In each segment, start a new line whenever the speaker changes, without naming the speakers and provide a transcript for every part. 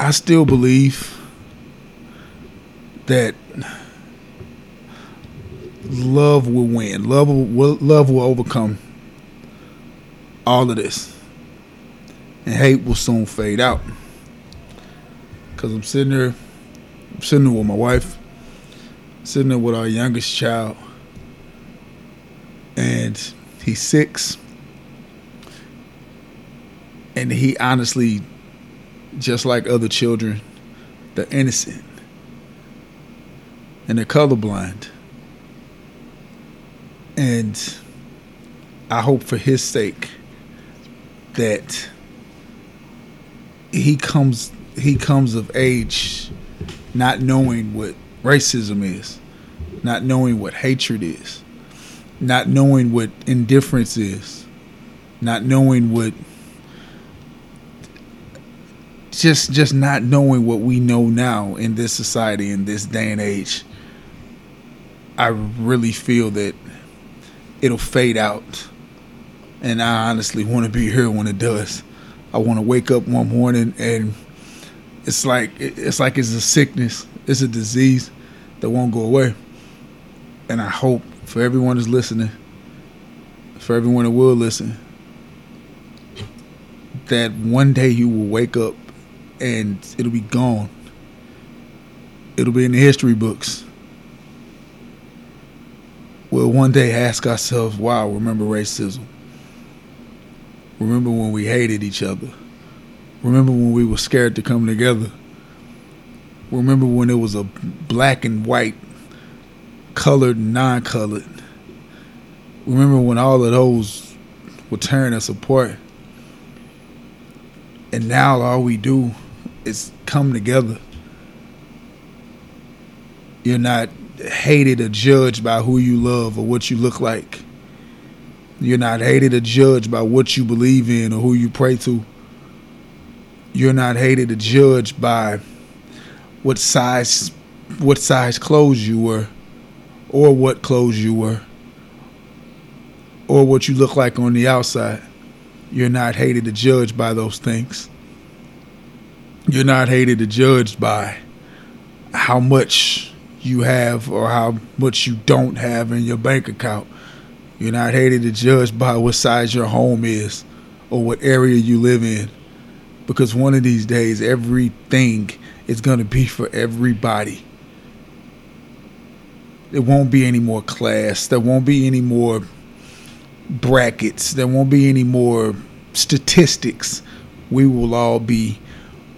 I still believe that love will win. Love will, love will overcome all of this, and hate will soon fade out. Cause I'm sitting there, I'm sitting there with my wife, sitting there with our youngest child, and he's six, and he honestly, just like other children, they're innocent and they're colorblind. And I hope for his sake that he comes he comes of age not knowing what racism is, not knowing what hatred is, not knowing what indifference is, not knowing what just just not knowing what we know now in this society in this day and age I really feel that it'll fade out. And I honestly want to be here when it does. I want to wake up one morning and it's like it's like it's a sickness, it's a disease that won't go away. And I hope for everyone that's listening, for everyone that will listen, that one day you will wake up and it'll be gone. It'll be in the history books we'll one day ask ourselves, wow, remember racism? Remember when we hated each other? Remember when we were scared to come together? Remember when it was a black and white, colored and non colored? Remember when all of those were tearing us apart? And now all we do is come together. You're not hated or judged by who you love or what you look like. You're not hated or judged by what you believe in or who you pray to. You're not hated or judged by what size what size clothes you were or what clothes you were or what you look like on the outside. You're not hated or judged by those things. You're not hated or judged by how much you have or how much you don't have in your bank account. You're not hated to judge by what size your home is or what area you live in. Because one of these days, everything is going to be for everybody. There won't be any more class. There won't be any more brackets. There won't be any more statistics. We will all be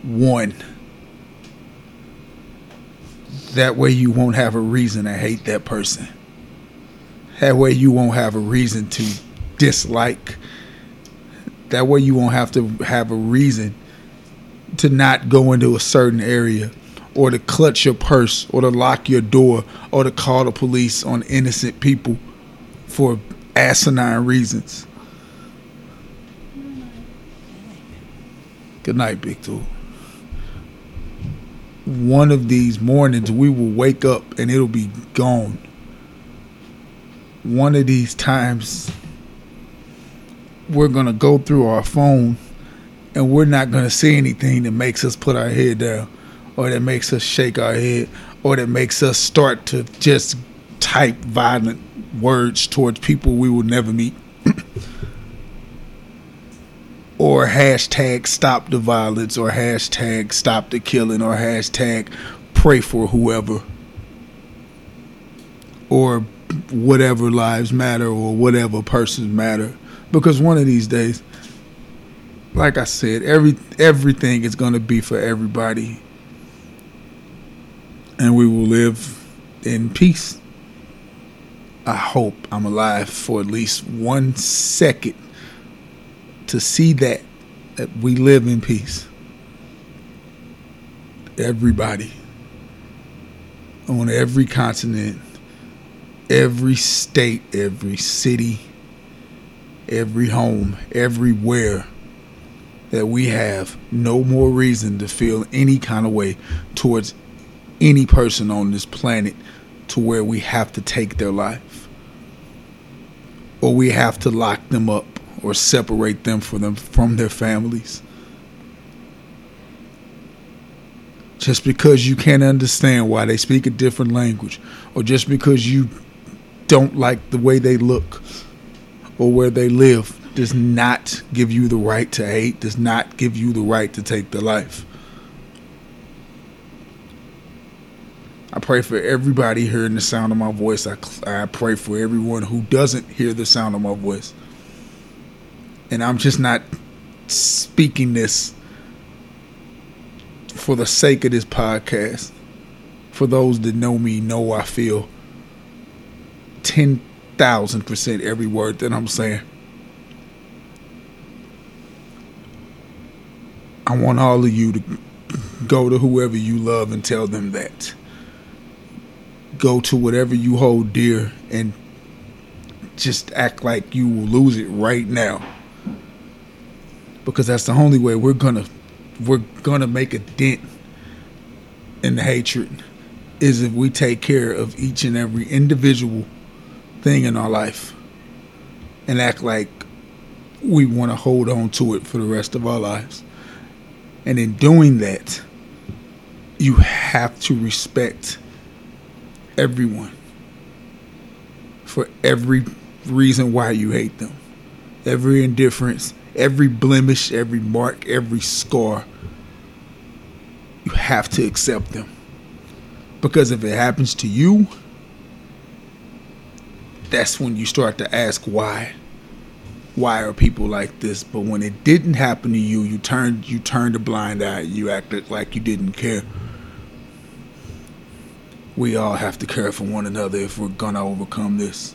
one. That way you won't have a reason to hate that person. That way you won't have a reason to dislike. That way you won't have to have a reason to not go into a certain area or to clutch your purse or to lock your door or to call the police on innocent people for asinine reasons. Good night, Big Tool one of these mornings we will wake up and it'll be gone. One of these times we're going to go through our phone and we're not going to see anything that makes us put our head down or that makes us shake our head or that makes us start to just type violent words towards people we will never meet. Or hashtag stop the violence or hashtag stop the killing or hashtag pray for whoever or whatever lives matter or whatever persons matter. Because one of these days like I said every everything is going to be for everybody. And we will live in peace. I hope I'm alive for at least one second to see that that we live in peace. Everybody on every continent, every state, every city, every home, everywhere that we have no more reason to feel any kind of way towards any person on this planet to where we have to take their life or we have to lock them up or separate them from them from their families. just because you can't understand why they speak a different language, or just because you don't like the way they look or where they live, does not give you the right to hate, does not give you the right to take their life. I pray for everybody hearing the sound of my voice. I, I pray for everyone who doesn't hear the sound of my voice. And I'm just not speaking this for the sake of this podcast. For those that know me, know I feel 10,000% every word that I'm saying. I want all of you to go to whoever you love and tell them that go to whatever you hold dear and just act like you will lose it right now because that's the only way we're gonna we're gonna make a dent in the hatred is if we take care of each and every individual thing in our life and act like we want to hold on to it for the rest of our lives and in doing that you have to respect everyone for every reason why you hate them. Every indifference, every blemish, every mark, every scar. You have to accept them. Because if it happens to you, that's when you start to ask why. Why are people like this? But when it didn't happen to you, you turned you turned a blind eye. You acted like you didn't care we all have to care for one another if we're gonna overcome this.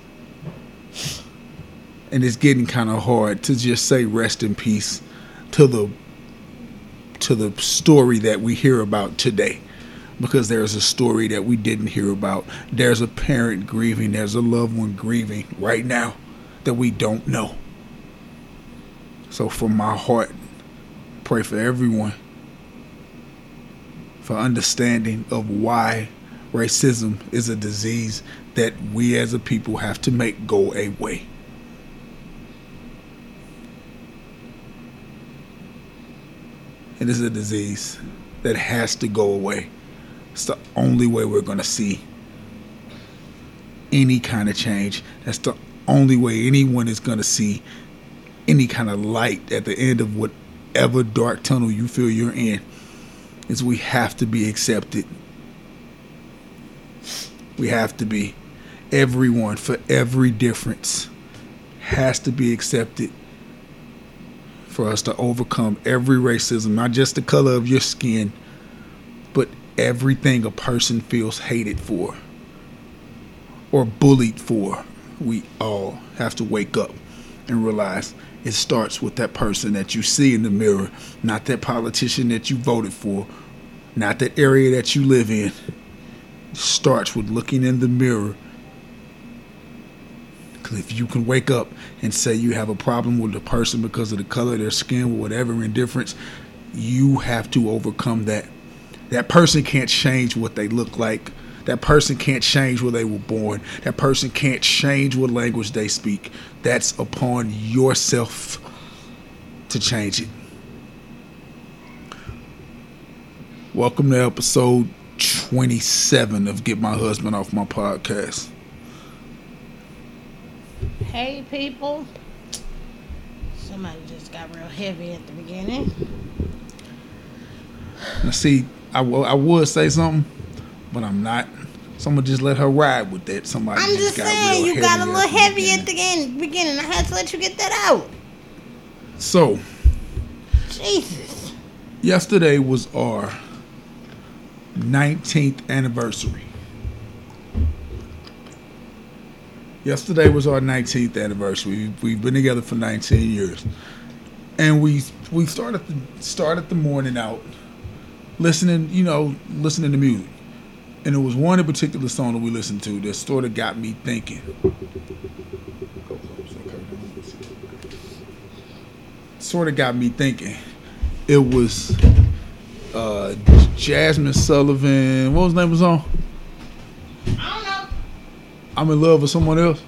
And it's getting kind of hard to just say rest in peace to the to the story that we hear about today because there's a story that we didn't hear about. There's a parent grieving, there's a loved one grieving right now that we don't know. So from my heart, pray for everyone for understanding of why racism is a disease that we as a people have to make go away. It is a disease that has to go away. It's the only way we're going to see any kind of change. That's the only way anyone is going to see any kind of light at the end of whatever dark tunnel you feel you're in. Is we have to be accepted we have to be. Everyone, for every difference, has to be accepted for us to overcome every racism, not just the color of your skin, but everything a person feels hated for or bullied for. We all have to wake up and realize it starts with that person that you see in the mirror, not that politician that you voted for, not that area that you live in It starts with looking in the mirror. Because if you can wake up and say you have a problem with a person because of the color of their skin or whatever indifference, you have to overcome that. That person can't change what they look like. That person can't change where they were born. That person can't change what language they speak. That's upon yourself to change it. Welcome to episode 27 of Get My Husband Off My Podcast.
Hey, people. Somebody just got real heavy at the beginning.
Now, see, I, w- I would say something, but I'm not. Someone just let her ride with that. Somebody
I'm just, just saying, you got a little heavy at the end, beginning. I had to let you get that out.
So,
Jesus.
Yesterday was our 19th anniversary. Yesterday was our 19th anniversary. We've been together for 19 years, and we we started the, started the morning out listening, you know, listening to music. And it was one in particular song that we listened to that sort of got me thinking. Sort of got me thinking. It was uh, Jazmine Sullivan. What was the name of the song?
I don't know.
I'm in love with someone else.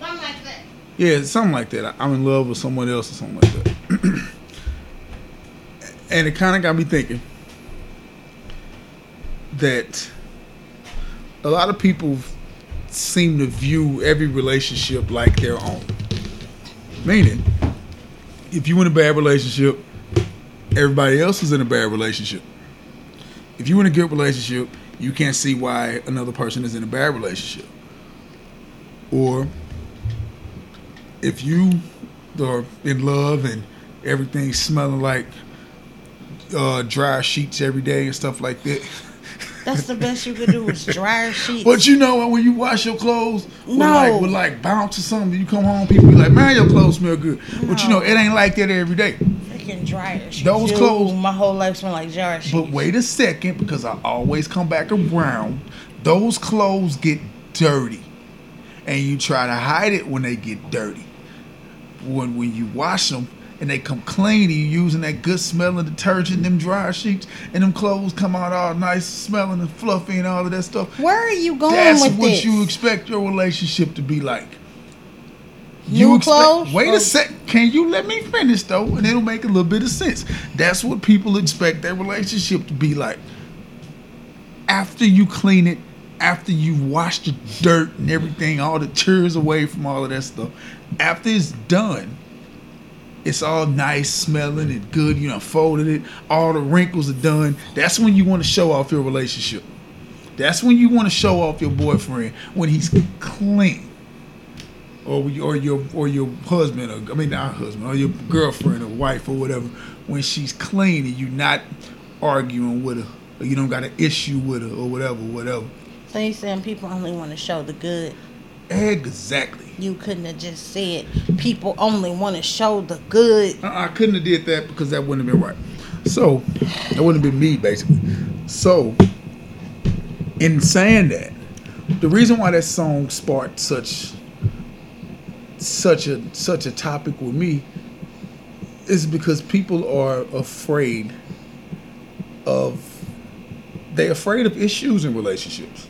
Something like that.
Yeah, something like that. I'm in love with someone else or something like that. and it kind of got me thinking. that a lot of people seem to view every relationship like their own. Meaning, if you're in a bad relationship, everybody else is in a bad relationship. If you're in a good relationship, you can't see why another person is in a bad relationship. Or if you are in love and everything's smelling like uh, dry sheets every day and stuff like that.
That's the best you could do is dry sheets.
But you know when you wash your clothes with
No.
like with like bounce or something, you come home, people be like, Man, your clothes smell good. But you know, it ain't like that every day.
Freaking dryer sheets.
Those
Dude,
clothes-
My whole life smell like jar sheets.
But wait a second, because I always come back around, those clothes get dirty. And you try to hide it when they get dirty. When when you wash them and they come clean, you using that good smelling detergent, them dry sheets, and them clothes come out all nice smelling and fluffy and all of that stuff.
Where are you going
That's
with
what
this?
you expect your relationship to be like.
New clothes
Wait a oh. sec. Can you let me finish though, and it'll make a little bit of sense. That's what people expect their relationship to be like. After you clean it, after you've washed the dirt and everything, all the tears away from all of that stuff, after it's done, it's all nice smelling and good. You know, folded it. All the wrinkles are done. That's when you want to show off your relationship. That's when you want to show off your boyfriend when he's clean, or or your or your husband, or I mean not husband, or your girlfriend or wife or whatever. When she's clean and you're not arguing with her, or you don't got an issue with her or whatever, whatever.
You saying people only want to show the good?
Exactly.
You couldn't have just said people only want to show the good.
Uh, I couldn't have did that because that wouldn't have been right. So that wouldn't have been me basically. So in saying that, the reason why that song sparked such such a such a topic with me is because people are afraid of they're afraid of issues in relationships.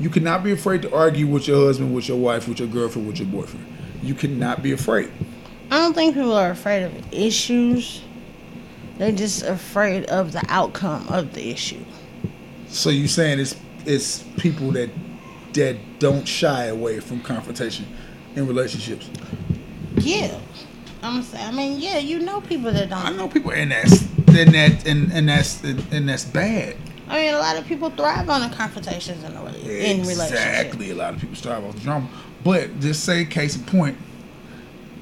You cannot be afraid to argue with your husband, with your wife, with your girlfriend, with your boyfriend. You cannot be afraid.
I don't think people are afraid of issues. They're just afraid of the outcome of the issue.
So you're saying it's it's people that that don't shy away from confrontation in relationships.
Yeah. I'm saying, I mean, yeah, you know people that don't.
I know people and that's and that and, and that's and that's bad.
I mean, a lot of people thrive on the confrontations in, a, in relationships.
Exactly. A lot of people strive off the drama. But just say case in point,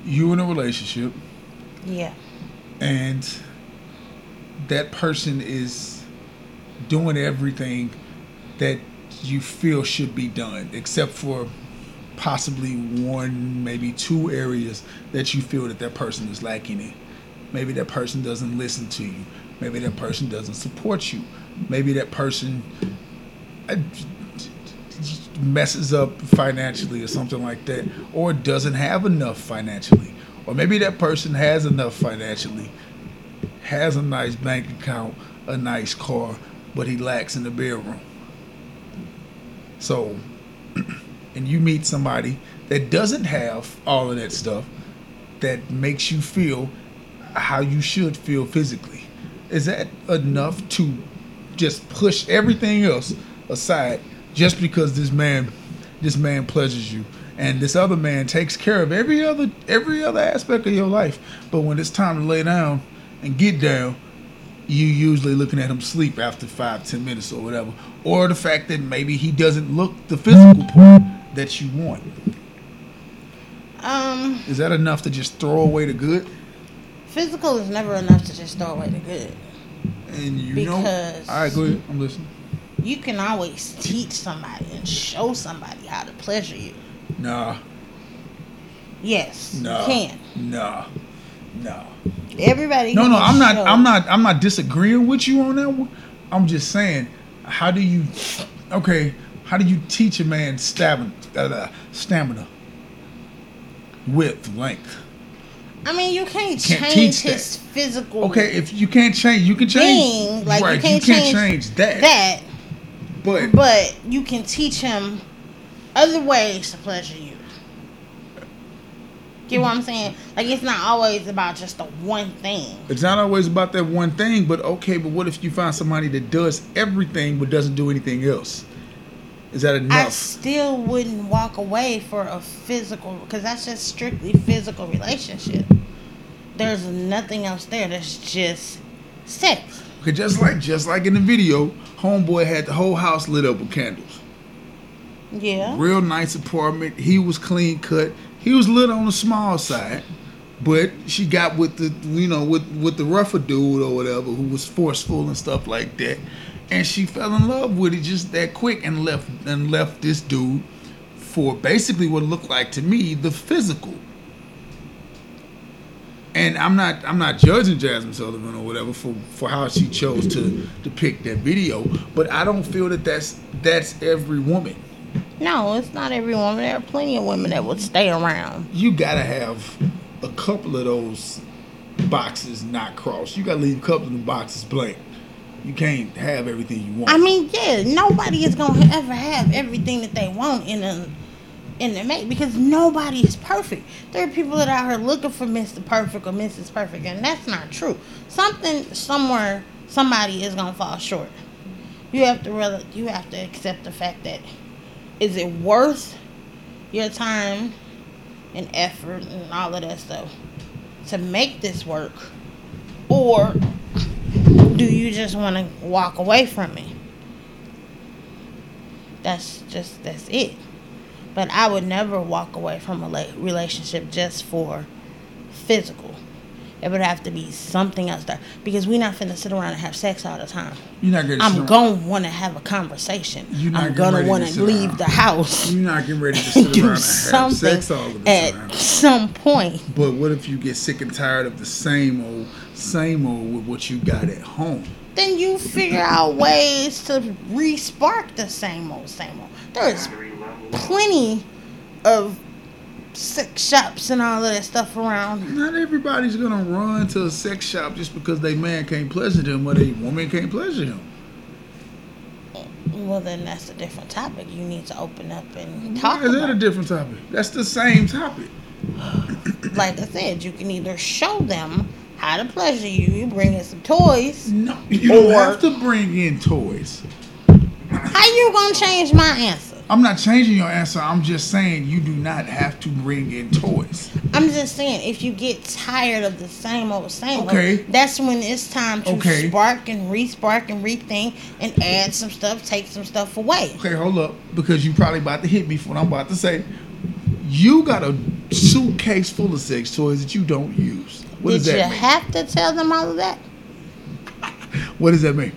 you in a relationship
Yeah.
and that person is doing everything that you feel should be done, except for possibly one, maybe two areas that you feel that that person is lacking in. Maybe that person doesn't listen to you. Maybe that person doesn't support you. Maybe that person messes up financially or something like that, or doesn't have enough financially. Or maybe that person has enough financially, has a nice bank account, a nice car, but he lacks in the bedroom. So, and you meet somebody that doesn't have all of that stuff that makes you feel how you should feel physically. Is that enough to just push everything else aside just because this man this man pleasures you. And this other man takes care of every other every other aspect of your life. But when it's time to lay down and get down you usually looking at him sleep after five ten minutes or whatever. Or the fact that maybe he doesn't look the physical part that you want.
Um,
is that enough to just throw away the good?
physical is never enough to just throw away the good.
And you know
Because-
all right go ahead i'm listening
You can always teach somebody and show somebody how to pleasure you.
nah
Yes,
nah
you can.
nah nah
Everybody.
No, no, I'm not.
show-
I'm not. I'm not disagreeing with you on that one. I'm just saying, how do you? Okay, how do you teach a man stamina? Uh, stamina, width, length.
I mean, you can't,
Can't
change
teach that.
his physical.
Okay, if you can't change, you can change.
Thing, like, you
right,
can't
change,
change
that.
that,
But
but you can teach him other ways to pleasure you. Get what I'm saying? Like it's not always about just the one thing.
It's not always about that one thing, but okay, but what if you find somebody that does everything but doesn't do anything else? Is that
I
enough?
still wouldn't walk away for a physical because that's just strictly physical relationship. There's nothing else there. That's just sex.
Okay, just like just like in the video, homeboy had the whole house lit up with candles.
Yeah.
Real nice apartment. He was clean cut. He was lit on the small side, but she got with the you know with with the rougher dude or whatever who was forceful and stuff like that, and she fell in love with it just that quick and left and left this dude for basically what looked like to me the physical. And I'm not I'm not judging Jazmine Sullivan or whatever for, for how she chose to depict that video, but I don't feel that that's that's every woman.
No, it's not every woman. There are plenty of women that would stay around.
you gotta have a couple of those boxes not crossed. You gotta leave a couple of them boxes blank. You can't have everything you want.
I mean, yeah, nobody is gonna ever have everything that they want in a in the mate because nobody is perfect. There are people that are out here looking for Mr. Perfect or Mrs. Perfect, and that's not true. Something somewhere somebody is gonna fall short. You have to really you have to accept the fact that is it worth your time and effort and all of that stuff to make this work or do you just want to walk away from it? That's just that's it. But i would never walk away from a relationship just for physical it would have to be something else there because we're not finna sit around and have sex all the time
You're not gonna.
i'm gonna want to have a conversation
You're not
i'm gonna want to leave
around.
the house
You're not getting ready to sit around and have sex all the
at
time.
some point
But what if you get sick and tired of the same old, same old with what you got at home?
then you figure out ways to re-spark the same old, same old. There's plenty of sex shops and all of that stuff around.
Not everybody's gonna run to a sex shop just because they man can't pleasure them or they woman can't pleasure them.
Well, then that's a different topic. You need to open up and talk
Why is that a different topic? That's the same topic.
like I said, you can either show them how to pleasure you. You bring in some toys.
No, you don't
Or-
have to bring in toys.
How you gonna change my answer?
I'm not changing your answer. I'm just saying you do not have to bring in toys.
I'm just saying, if you get tired of the same old, same
Okay.
old, that's when it's time to
Okay.
spark and re-spark and rethink and add some stuff, take some stuff away.
Okay, hold up, because you probably about to hit me for what I'm about to say. You got a suitcase full of sex toys that you don't use. What
Did
does that
you
mean?
have to tell them all of that?
what does that mean?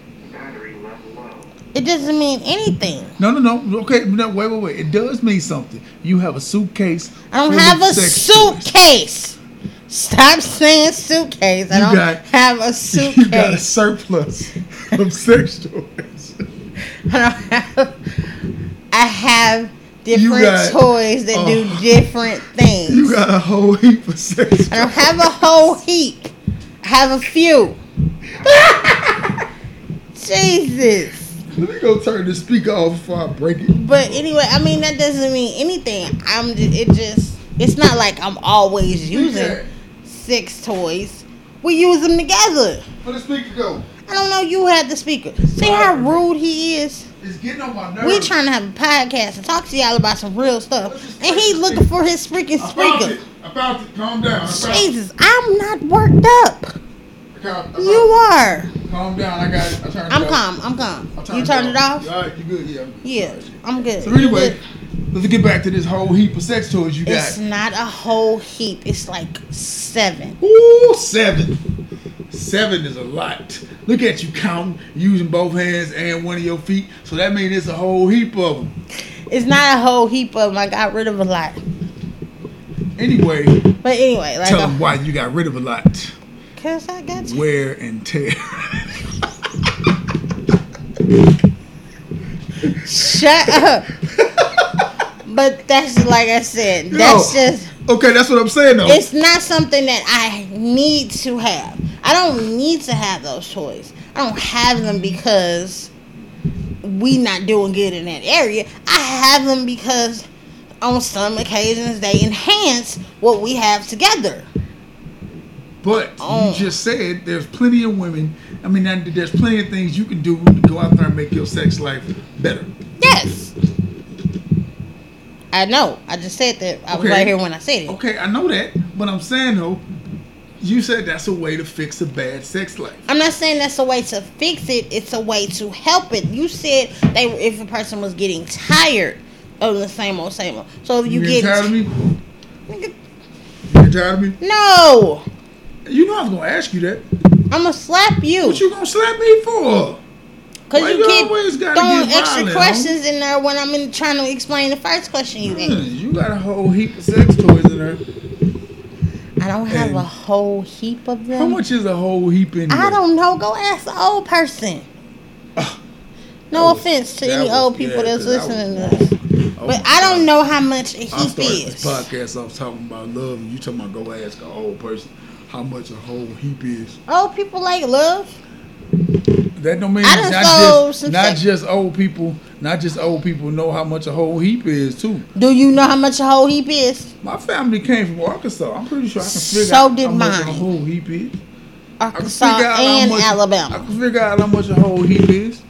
Battery level low.
It doesn't mean anything.
No, no, no. Okay, no, wait, wait, wait. It does mean something. You have a suitcase.
I don't have a
sex toys.
suitcase. Stop saying suitcase. I
You
don't
got-
have a suitcase.
You got a surplus of sex toys.
I don't have. I have different
got-
toys that do
oh.
different things.
You got a whole heap of sex
I don't have a whole heap. I have a few. Jesus.
Let me go turn the speaker off before I break it.
But anyway, I mean that doesn't mean anything. I'm just, it just it's not like I'm always using six toys. We use them together.
Where the speaker go?
I don't know. You had the speaker. See how rude he is.
It's getting on my nerves.
We trying to have a podcast and talk to y'all about some real stuff, and he looking for his freaking speaker.
it. I found it. Calm down. It.
Jesus, I'm not worked up.
Calm,
You are.
Calm down. I got it. I turned
I'm
it off.
calm. I'm calm.
I
You turned it off?
All right, you good? Yeah. I'm good.
Yeah, I'm good.
So anyway,
good?
let's get back to this whole heap of sex toys you
it's not a whole heap. It's like seven.
Ooh, seven. Seven is a lot. Look at you counting, using both hands and one of your feet. So that means it's a whole heap of them.
It's not a whole heap of them. I got rid of a lot.
Anyway,
But anyway, like,
tell them why you got rid of a lot.
Cause I got you.
Wear and tear.
Shut up. but that's like I said. That's just.
Okay, that's what I'm saying though.
It's not something that I need to have. I don't need to have those toys. I don't have them because we not doing good in that area. I have them because on some occasions they enhance what we have together.
But
Oh.
you just said there's plenty of women. I mean, there's plenty of things you can do to go out there and make your sex life better.
Yes. I know. I just said that. I was right here when I said it.
Okay, I know that, but I'm saying though, you said that's a way to fix a bad sex life.
I'm not saying that's a way to fix it. It's a way to help it. You said they if a person was getting tired of the same old same old. So if you,
You,
get
tired of me?
Nigga,
You tired of me?
no,
You know I was gonna ask you that.
I'm gonna slap you
What you gonna slap me for?
because
why
you keep throwing extra
violent,
questions in there when I'm in, trying to explain the first question you asked.
you got a whole heap of sex toys in there.
I don't have
And-
a whole heap of them.
How much is a whole heap in there?
I don't know. Go ask the old person. No
was-
offense to any
was-
old people
yeah,
that's
'cause I
listening
was-
to this.
Oh
But I don't know how much a heap
started
is.
this podcast off talking about love, and you talking about go ask a old person how much a whole heap is.
Old oh, people like love.
That don't mean
I
it's
done
not just not just old people, not just old people know how much a whole heap is too.
Do you know how much a whole heap is?
My family came from Arkansas. I'm pretty sure I can figure
So
out
did
how much a whole heap is. I can
Arkansas
figure out how
and
much- I can figure out how much a whole heap is.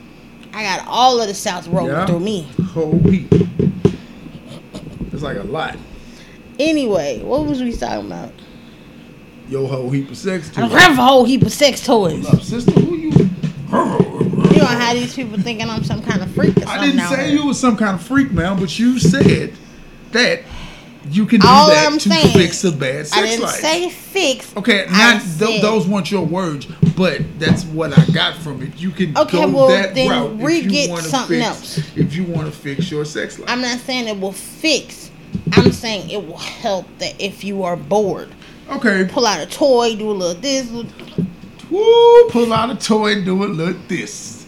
I got all of the South rolling
Yeah.
through me.
Whole heap. It's like a lot.
Anyway, what was we talking about?
Your whole heap of sex toys.
I don't
toys.
have a whole heap of sex toys.
Hold up, sister, who you?
You don't have these people thinking I'm some kind of freak or something.
I didn't say you was some kind of freak, man, but you said that you can do
All
that
I'm
to
saying,
fix a bad sex
I didn't
life.
say fix.
okay,
I
not th- those weren't your words, but that's what I got from it. You can
Okay,
go
well,
that
then
route if
re-get
you want to
something
fix,
else.
If you want to fix your sex life,
I'm not saying it will fix. I'm saying it will help that if you are bored,
okay.
pull out a toy, do a little this. little-
Woo! Pull out a toy do it. Look this.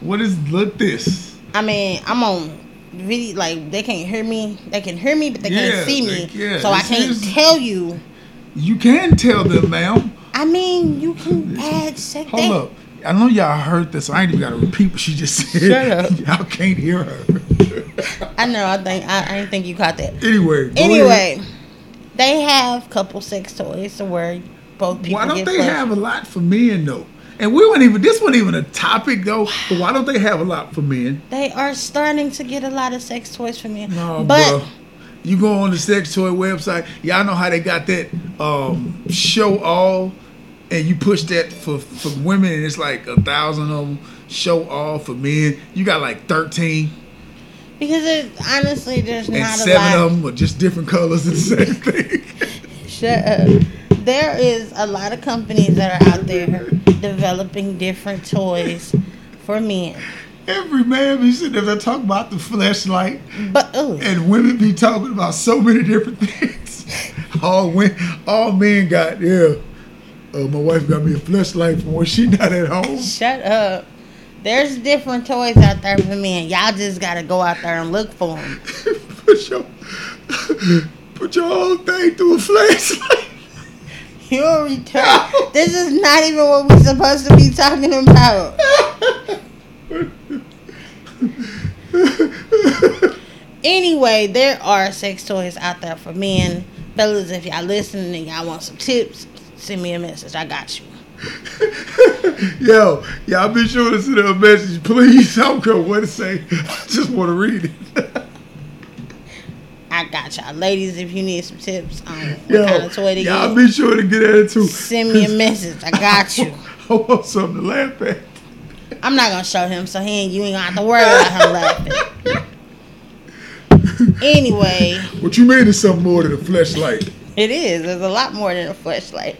What is look this?
I mean, I'm on video. Like they can't hear me. They can hear me, but they
Yeah,
can't see me.
they- yeah,
so I can't
is-
tell you.
You can tell them, ma'am.
I mean, you can add sex.
Hold up. I know y'all heard this. I ain't even got to repeat what she just said.
Shut up.
y'all can't hear her.
I know. I think I, I didn't think you caught that.
anyway. Anyway. ahead.
They have couple sex toys to where both people
Why don't they have a lot for men though? And we weren't even. This wasn't even a topic though. But why don't they have a lot for men?
They are starting to get a lot of sex toys for men.
No,
but
bro. You go on the sex toy website. Y'all know how they got that um, show all, and you push that for for women, and it's like a thousand of them. Show all for men. You got like thirteen,
because it, honestly, there's
and
not a
seven
lot.
of them are just different colors and the same thing.
Shut up. There is a lot of companies that are out there developing different toys for men.
Every man be sitting there talking about the flashlight,
But ugh,
and women be talking about so many different things. all when all men got yeah. Uh, my wife got me a flashlight for when she not at home.
shut up. There's different toys out there for men. Y'all just gotta go out there and look for them.
put your put your whole thing through a flashlight.
You're retarded. This is not even what we're supposed to be talking about. Anyway, there are sex toys out there for men. Fellas, if y'all listening and y'all want some tips, send me a message. I got you.
Yo, y'all be sure to send a message, please. I don't care what to say. I just want to read it.
I got y'all. Ladies, if you need some tips on what
Yo,
kind of toy to
y'all
get,
be sure to get at it too.
send me a message. I got you.
I want something to laugh at.
I'm not gonna show him, so he ain't, you ain't gonna have to worry about him laughing. Anyway,
What you mean is something more than a flashlight?
it is. There's a lot more than a flashlight.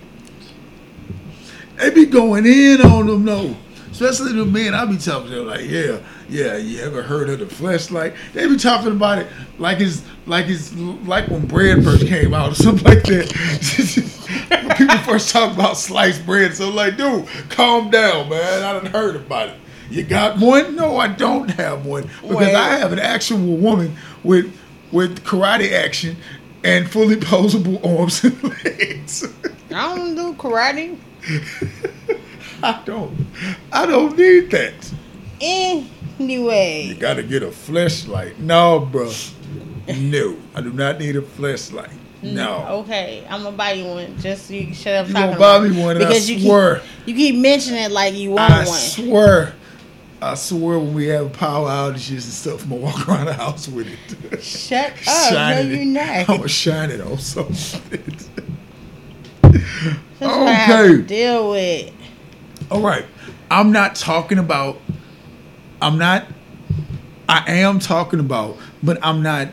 They be going in on them though. Especially the men I be talking to, them like, yeah, yeah, you ever heard of the flashlight? They be talking about it like it's like it's like when bread first came out or something like that. people first talk about sliced bread, so like, dude, calm down, man. I done heard about it. You got one? No, I don't have one because
Wait.
I have an actual woman with with karate action and fully posable arms and legs.
I don't do karate.
I don't. I don't need that.
Anyway, you
gotta get a flashlight. No, bro. no, I do not need a flashlight. Mm, no.
Okay, I'm gonna buy you one. Just so you can shut up
You gonna buy me one, and I
because you
swear.
keep you keep mentioning it like you want
I
one.
swear, I swear when we have power outages and stuff, I'm gonna walk around the house with it.
Shut up! No, you're not.
I'm gonna shine it on some shit.
That's what I have to
Okay.
deal with.
All right. I'm not talking about. I'm not. I am talking about, but I'm not.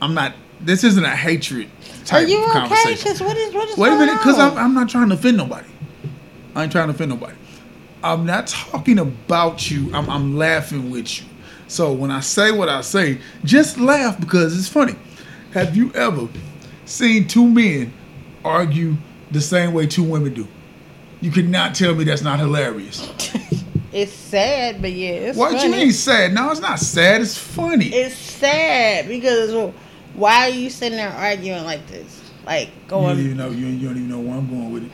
I'm not. This isn't a hatred
Are you
of
okay? Because what is what is
Wait a minute, because I'm. I'm not trying to offend nobody. I ain't trying to offend nobody. I'm not talking about you. I'm, I'm laughing with you. So when I say what I say, just laugh because it's funny. Have you ever seen two men argue the same way two women do? You cannot tell me that's not hilarious.
It's sad, but yeah, it's
What
funny.
you mean sad? No, it's not sad. It's funny.
It's sad because why are you sitting there arguing like this? Like
you
going,
even know. You, you don't even know where I'm going with it.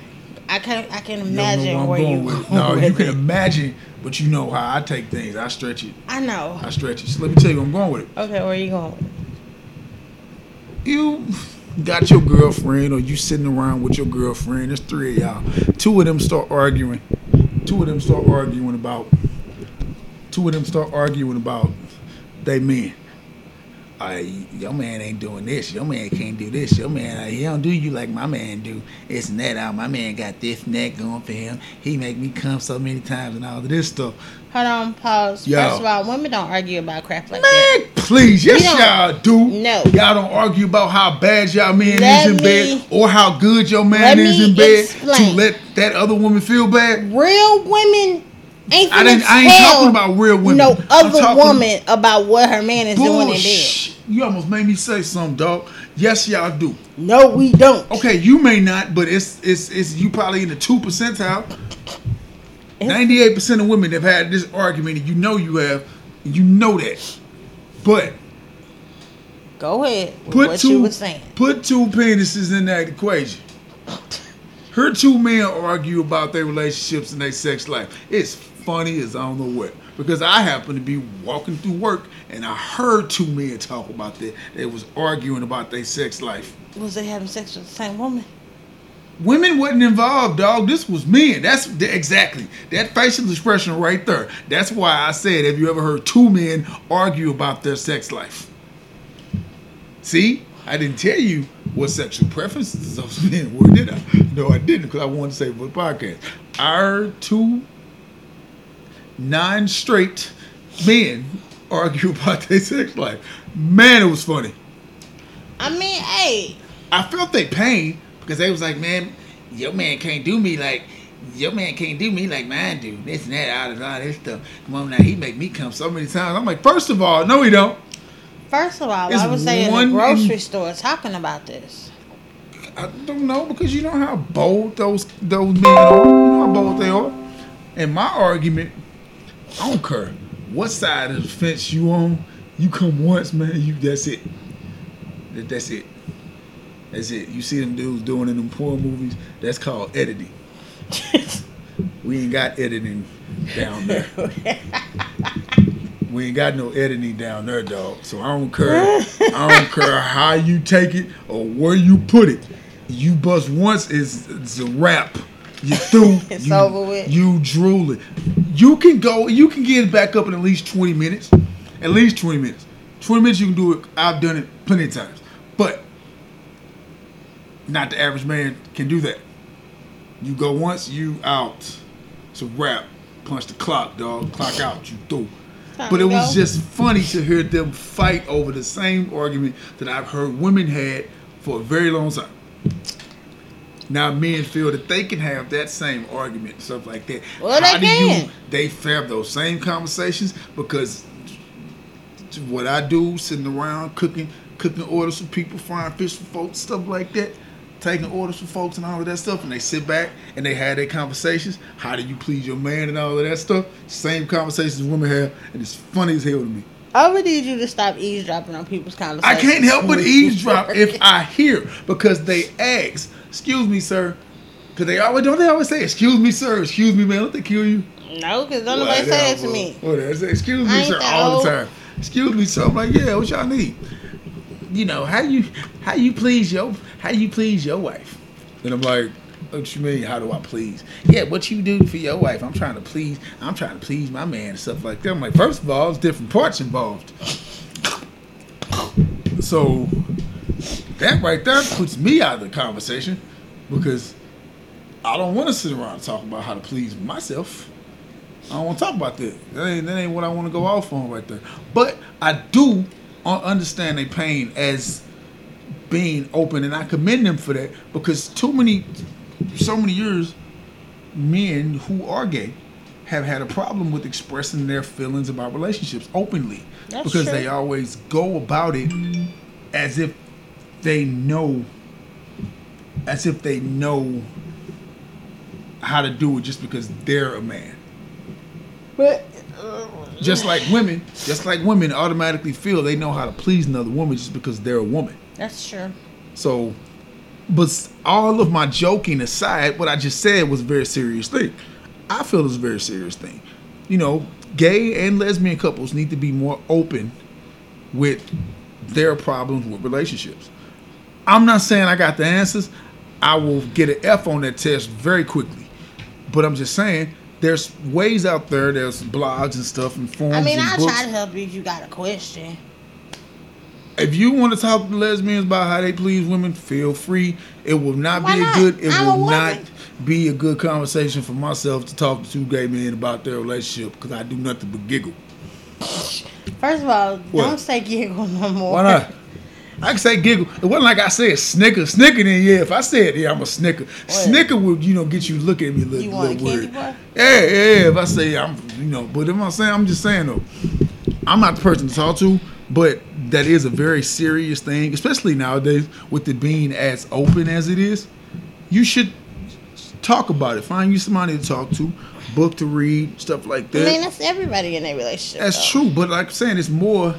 I can I can
You
imagine where you
with No,
with
you can
it.
imagine, but you know how I take things. I stretch it.
I know.
I stretch it. So let me tell you where I'm going with it.
Okay, where are you going? With?
You got your girlfriend, or you sitting around with your girlfriend. There's three of y'all. Two of them start arguing. Two of them start arguing about. Two of them start arguing about they men. Uh, your man ain't doing this. Your man can't do this. Your man, he don't do you like my man do. It's and that. Uh, my man got this that going for him. He make me come so many times and all of this stuff.
Hold on, pause.
Yo.
First of all, women don't argue about crap like that.
Man, please, yes, y'all do.
No.
y'all don't argue about how bad y'all man
Let
is in
me-
bed or how good your man is in bed
explain.
to let that other woman feel bad.
Real women ain't
I didn't- I ain't talking about real women.
No other woman about what her man is doing in bed.
Bullshit. You almost made me say something, dog. Yes, y'all do.
No, we don't.
Okay, you may not, but it's it's it's you probably in the two percentile. Ninety-eight percent of women have had this argument, and you know you have. You know that, but
Go ahead
put
what
two
you were saying.
put two penises in that equation. Her two men argue about their relationships and their sex life. It's funny as I don't know what. Because I happened to be walking through work and I heard two men talk about that. They was arguing about their sex life.
Was they having sex with the same woman?
Women wasn't involved, dog. This was men. That's th- exactly that facial expression right there. That's why I said, have you ever heard two men argue about their sex life? See, I didn't tell you what sexual preferences those men were, did I? No, I didn't, because I wanted to say for the podcast. Our two non-straight men argue about their sex life. Man, it was funny.
I mean, hey,
I felt their pain because they was like, man, your man can't do me like your man can't do me like mine do. This and that, all this, all this stuff. Come on now, he make me come so many times. I'm like, first of all, no, he don't.
first of all,
It's
I was saying the grocery
in-
store talking about this.
I don't know because you know how bold those those men are. You know how bold they are. And my argument, I don't care what side of the fence you on. You come once, man. You that's it. That- That's it. That's it. You see them dudes doing in them porn movies. That's called editing. We ain't got editing down there. We ain't got no editing down there, dog. So I don't care. I don't care how you take it or where you put it. You bust once, it's, it's a wrap. You through.
It's
you,
over with.
You drooling. You can go. You can get it back up in at least twenty minutes. At least twenty minutes. Twenty minutes you can do it. I've done it plenty of times, but not the average man can do that. You go once, you out. It's a wrap. Punch the clock, dog. Clock out. You do.
Time
But it was
go.
just funny to hear them fight over the same argument that I've heard women had for a very long time. Now men feel that they can have that same argument, stuff like that.
Well, they
do
can.
you they have those same conversations because what I do, sitting around cooking, cooking orders for people, frying fish for folks, stuff like that, taking orders from folks and all of that stuff, and they sit back and they have their conversations. How do you please your man and all of that stuff? Same conversations women have, and it's funny as hell to me.
I would need you to stop eavesdropping on people's conversations.
I can't help but eavesdrop if I hear because they ask, "Excuse me, sir," because they always don't they always say, "Excuse me, sir," "Excuse me, man," don't they kill you?
No, because don't nobody say that to me.
Say, excuse me, sir, all
old.
the time. Excuse me, sir. I'm like, yeah, what y'all need? You know, how you how you please your how you please your wife? And I'm like, what you mean? How do I please? Yeah, what you do for your wife? I'm trying to please. I'm trying to please my man and stuff like that. I'm like, first of all, there's different parts involved. So that right there puts me out of the conversation because I don't want to sit around and talk about how to please myself. I don't want to talk about that. That ain't, that ain't what I want to go off on right there. But I do understand their pain as being open, and I commend them for that because too many, so many years, men who are gay have had a problem with expressing their feelings about relationships openly
That's
because
true.
they always go about it as if they know, as if they know how to do it just because they're a man.
But uh,
Just like women, just like women automatically feel they know how to please another woman just because they're a woman.
that's true.
So, but all of my joking aside, what I just said was a very serious thing. I feel it's a very serious thing. You know, gay and lesbian couples need to be more open with their problems with relationships. I'm not saying I got the answers. I will get an F on that test very quickly. But I'm just saying there's ways out there, there's blogs and stuff and forums
I mean,
and
I'll
books.
try to help you if you got a question.
If you want to talk to lesbians about how they please women, feel free. It will not
Why
be a
not?
good. It
I'm a
will not be a good conversation for myself to talk to two gay men about their relationship because I do nothing but giggle.
First of all,
What?
don't say giggle no more.
Why not? I can say giggle. It wasn't like I said snicker. Snicker, then yeah. If I said yeah, I'm a snicker. Snicker would you know get you looking at me a little,
You want a candy
weird.
bar?
Yeah, yeah, yeah. If I say I'm, you know, but if I'm saying, I'm just saying though, I'm not the person to talk to, but that is a very serious thing, especially nowadays with it being as open as it is. You should talk about it. Find you somebody to talk to, book to read, stuff like that.
I mean, that's everybody in a relationship.
That's
though.
true, but like I'm saying, it's more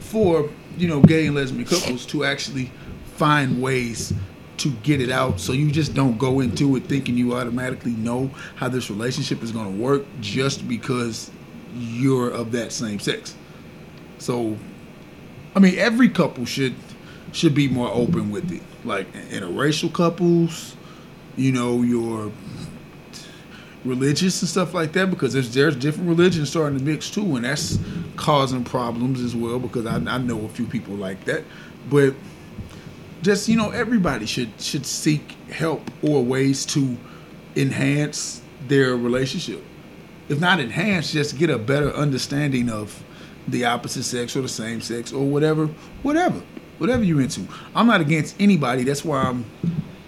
for you know gay and lesbian couples to actually find ways to get it out, so you just don't go into it thinking you automatically know how this relationship is going to work just because you're of that same sex. So, I mean, every couple should should be more open with it, like interracial couples, you know, your religious and stuff like that because there's there's different religions starting to mix too, and that's causing problems as well because I, I know a few people like that. But just you know, everybody should should seek help or ways to enhance their relationship. If not enhance, just get a better understanding of the opposite sex or the same sex or whatever, whatever, whatever you're into. I'm not against anybody. That's why I'm,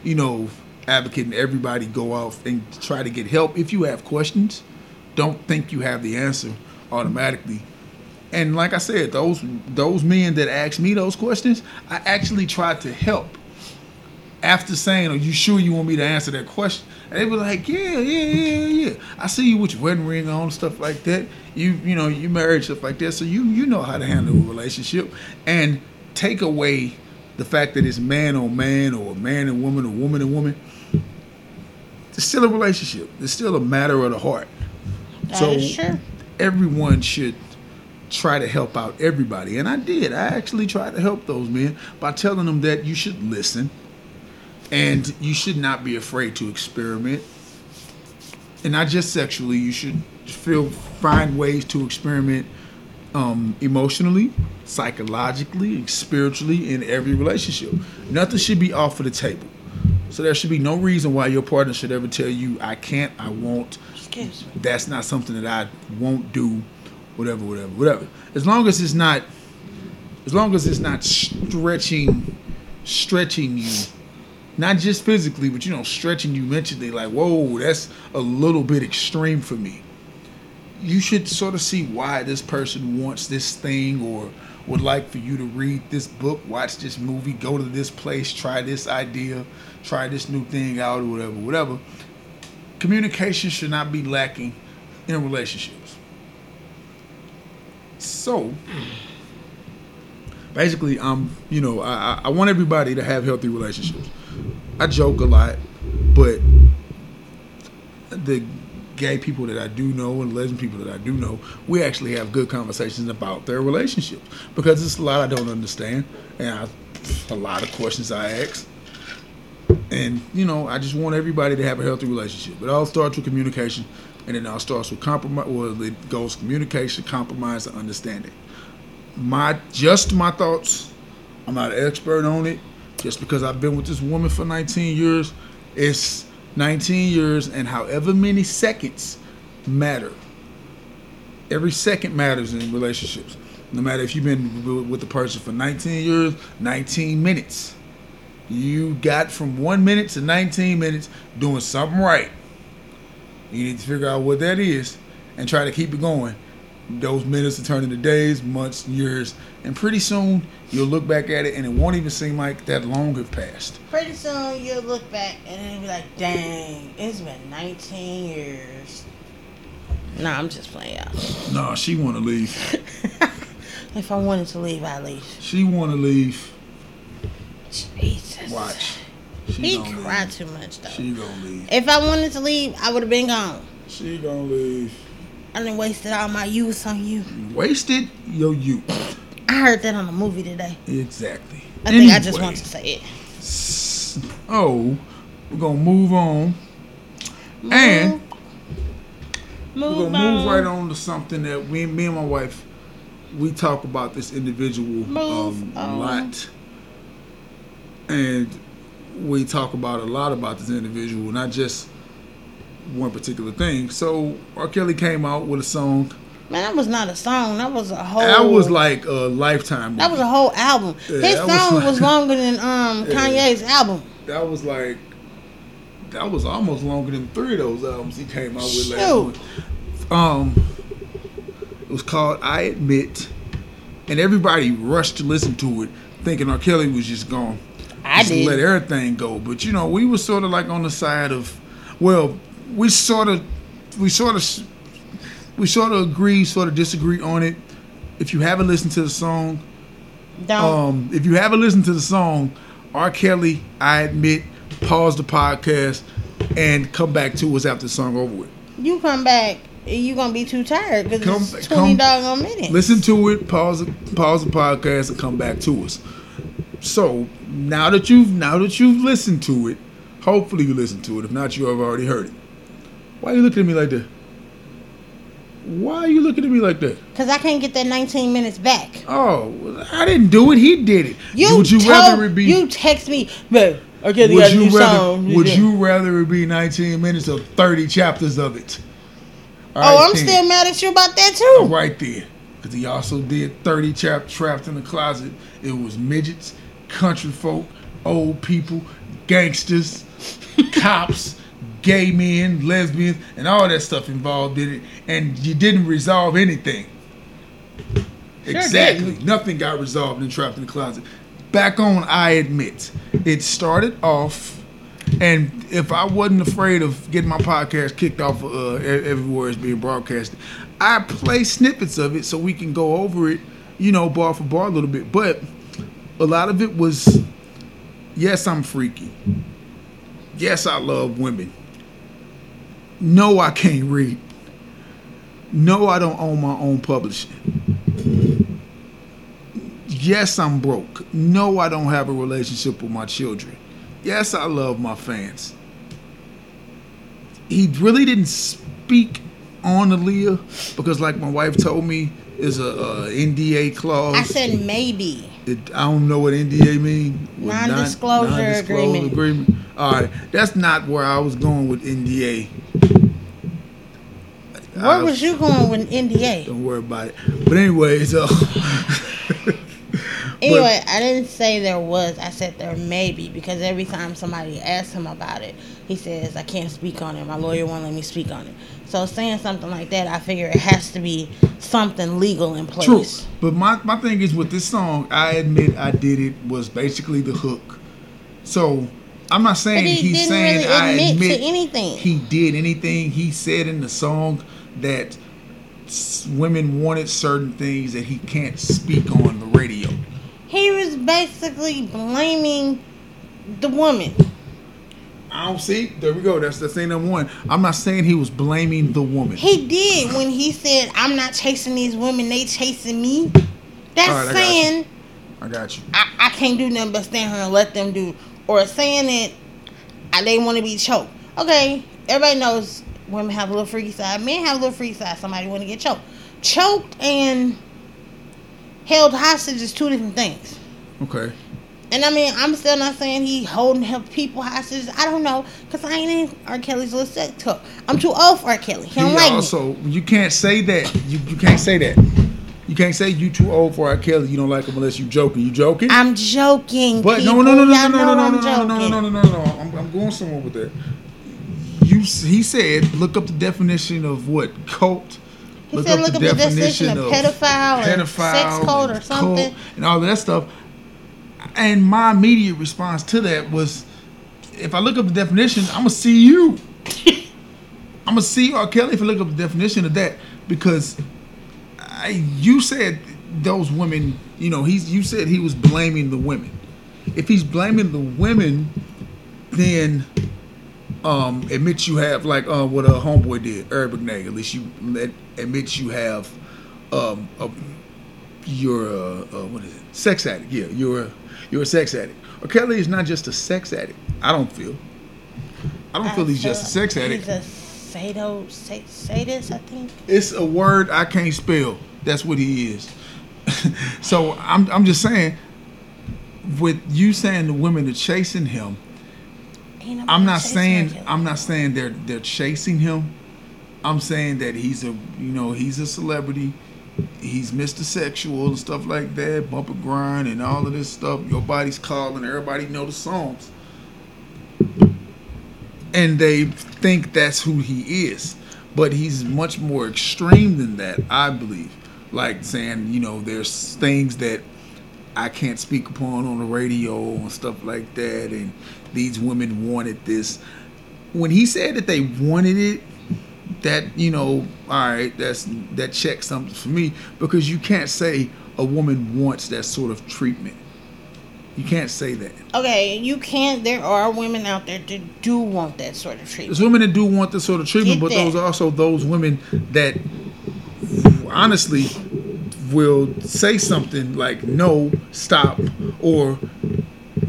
you know, advocating everybody go off and try to get help. If you have questions, don't think you have the answer automatically. And like I said, those those men that asked me those questions, I actually tried to help. After saying, "Are you sure you want me to answer that question?" And they were like, "Yeah, yeah, yeah, yeah. I see you with your wedding ring on, stuff like that. You, you know, you married, stuff like that. So you, you know how to handle a relationship, and take away the fact that it's man on man or man and woman or woman and woman. It's still a relationship. It's still a matter of the heart.
That is true.
everyone should try to help out everybody. And I did. I actually tried to help those men by telling them that you should listen and you should not be afraid to experiment. And not just sexually, you should feel find ways to experiment um, emotionally, psychologically, and spiritually in every relationship. Nothing should be off of the table. So there should be no reason why your partner should ever tell you, I can't, I won't,
Excuse me.
that's not something that I won't do, whatever, whatever, whatever. As long as it's not, as long as it's not stretching, stretching you, not just physically, but you know, stretching you mentally. Like, whoa, that's a little bit extreme for me. You should sort of see why this person wants this thing or would like for you to read this book, watch this movie, go to this place, try this idea, try this new thing out, or whatever, whatever communication should not be lacking in relationships. So, basically, I'm, you know, I, I- want everybody to have healthy relationships. I joke a lot, but the gay people that I do know and lesbian people that I do know, we actually have good conversations about their relationships because it's a lot I don't understand and I, a lot of questions I ask. And you know, I just want everybody to have a healthy relationship. But it all starts with communication, and then it all starts with compromise. Well, it goes communication, compromise, and understanding. My just my thoughts. I'm not an expert on it. Just because I've been with this woman for 19 years, it's 19 years, and however many seconds matter. Every second matters in relationships. No matter if you've been with the person for 19 years, 19 minutes. You got from one minute to 19 minutes doing something right. You need to figure out what that is and try to keep it going. Those minutes will turn into days, months, years, and pretty soon you'll look back at it and it won't even seem like that long have passed.
Pretty soon you'll look back and it'll be like, dang, it's been 19 years. Nah, I'm just playing out.
No, she want to leave.
if I wanted to leave, I leave.
She want to leave.
Jesus.
Watch.
She he cried leave. too much though.
She gonna leave.
If I wanted to leave, I would have been gone.
She gonna leave.
I didn't wasted all my youth on you.
Wasted your youth.
I heard that on a movie today.
Exactly.
I anyway, think I just want to say it.
Oh, we're gonna move on. Move, and
move
we're gonna
on.
move right on to something that we, me and my wife, we talk about this individual um, a lot, and we talk about a lot about this individual, not just one particular thing. So R. Kelly came out with a song.
Man, that was not a song. That was a whole.
That was like a lifetime. Movie.
That was a whole album. Yeah, His song was, like, was, longer than um yeah, Kanye's album.
That was like. That was almost longer than three of those albums he came out with last week. Um, it was called "I Admit," and everybody rushed to listen to it, thinking R. Kelly was just gone.
I just did.
let everything go, but you know, we were sort of like on the side of, well, we sort of, we sort of, we sort of agree, sort of disagree on it. If you haven't listened to the song,
Don't.
um, if you haven't listened to the song, R. Kelly, I admit, pause the podcast and come back to us after the song over with.
You come back, you're gonna be too tired because it's twenty doggone minutes.
Listen to it, pause, pause the podcast, and come back to us. So now that you've now that you've listened to it, hopefully you listened to it. If not, you have already heard it. Why are you looking at me like that? Why are you looking at me like that?
Because I can't get that 19 minutes back.
Oh, I didn't do it. He did it.
You would you told, rather it be? You text me, but okay, would you rather?
Song. Would you rather it be 19 minutes or 30 chapters of it?
All oh, right, I'm then. still mad at you about that too.
Right there, because he also did 30 chap trapped in the closet. It was midgets, country folk, old people, gangsters, cops, gay men, lesbians, and all that stuff involved in it, and you didn't resolve anything. Sure exactly. Didn't. Nothing got resolved and trapped in the closet. Back on, I admit, it started off, and if I wasn't afraid of getting my podcast kicked off uh, everywhere it's being broadcasted, I play snippets of it so we can go over it, you know, bar for bar a little bit. But a lot of it was yes, I'm freaky. Yes, I love women. No, I can't read. No, I don't own my own publishing. Yes, I'm broke. No, I don't have a relationship with my children. Yes, I love my fans. He really didn't speak on Aaliyah because, like my wife told me, is a, a NDA clause. I
said maybe.
It, I don't know what NDA mean.
Non-disclosure, non- agreement. agreement.
All right, that's not where I was going with NDA.
Where I, was you going with NDA?
Don't worry about it. But uh, anyway, so.
anyway, but, I didn't say there was. I said there may be because every time somebody asks him about it, he says, "I can't speak on it. My lawyer won't let me speak on it." So saying something like that, I figure it has to be something legal in place.
True. But my, my thing is with this song, I admit I did it was basically the hook. So I'm not saying he he's saying
really
I admit
anything.
He did anything. He said in the song that women wanted certain things that he can't speak on the radio.
He was basically blaming the woman.
I don't see. There we go. That's the thing number one. I'm not saying he was blaming the woman.
He did when he said, "I'm not chasing these women; they chasing me." That's
right, I got
saying
I got you.
I, I can't do nothing but stand here and let them do, or saying that I, they want to be choked. Okay, everybody knows women have a little freaky side, men have a little freaky side. Somebody want to get choked, choked and held hostage is two different things.
Okay.
And I mean, I'm still not saying he holding people hostage. I don't know, cause I ain't in R. Kelly's little sex talk. I'm too old for R. Kelly. He don't like me.
also, you can't say that. You, you can't say that. You can't say you too old for R. Kelly. You don't like him unless you joking. You joking?
I'm joking.
but no,
people.
no, no, no, no, no, no, no, no, no, no,
joking.
no, no, no, no, no. I'm, I'm going somewhere with that. You, he said, look up the definition of what cult.
He said look up the definition of pedophile and sex cult or something.
cult and all of that stuff. And my immediate response to that was, if I look up the definition, I'm gonna see you. I'm gonna see you. R. Kelly if I look up the definition of that because I, you said those women. You know, he's you said he was blaming the women. If he's blaming the women, then um, admit you have like uh, what a homeboy did, Urban Nag. At least you let, admit you have um, a, you're a, a what is it? Sex addict. Yeah, you're a, you're a sex addict. R. Kelly is not just a sex addict. I don't feel. I don't feel he's just a sex addict.
He's a sado, sa- sadist, I think.
It's a word I can't spell. That's what he is. so I'm I'm just saying, with you saying the women are chasing him, I'm not saying. I'm not saying they're they're chasing him. I'm saying that he's a you know he's a celebrity. He's Mr. Sexual and stuff like that, bump and grind and all of this stuff. Your body's calling. Everybody know the songs, and they think that's who he is. But he's much more extreme than that, I believe. Like saying, you know, there's things that I can't speak upon on the radio and stuff like that. And these women wanted this. When he said that they wanted it, that you know, all right, that's that checks something for me because you can't say a woman wants that sort of treatment. You can't say that.
Okay, you can't. There are women out there that do want that sort of treatment.
There's women that do want this sort of treatment,
Get
but those are also those women that honestly will say something like no, stop, or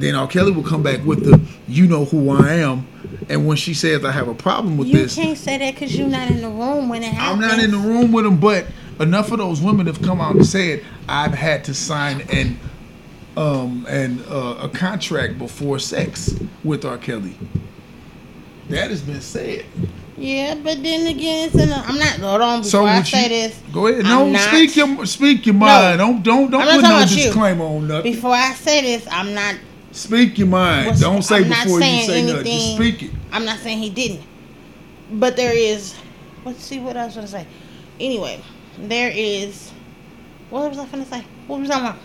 then R. Kelly will come back with the you know who I am. And when she says I have a problem with
You
this, you
can't say that because you're not in the room when it happens.
I'm not in the room with him, but enough of those women have come out and said I've had to sign an um and uh, a contract before sex with R. Kelly. That has been said.
Yeah, but then again, it's in a, I'm not. Hold on. Before
So
I say
you-
this,
Go ahead. No, speak your speak your mind. Don't don't don't put no
about you.
disclaimer on nothing.
before I say this, I'm not.
Speak your mind.
What's-
don't say
I'm
before you say nothing. Just speak it.
I'm not saying he didn't, but there is. Let's see what else was gonna say. Anyway, there is. What was I gonna say? What was I about?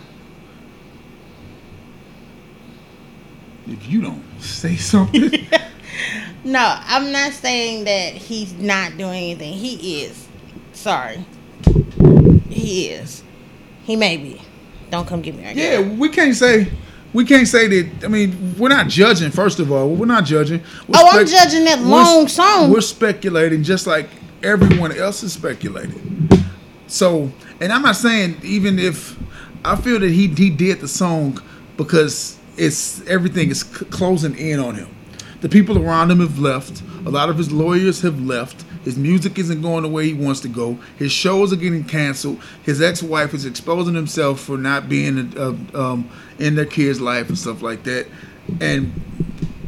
If you don't say something,
No, I'm not saying that he's not doing anything. He is. Sorry. He is. He may be. Don't come get me. Right
yeah, we can't say. We can't say that. I mean, we're not judging. First of all, we're not judging. We're
Oh, I'm judging that long song.
We're speculating just like everyone else is speculating. So, and I'm not saying even if I feel that he he did the song because it's everything is c- closing in on him. The people around him have left. A lot of his lawyers have left. His music isn't going the way he wants to go. His shows are getting canceled. His ex-wife is exposing himself for not being uh, um, in their kid's life and stuff like that. And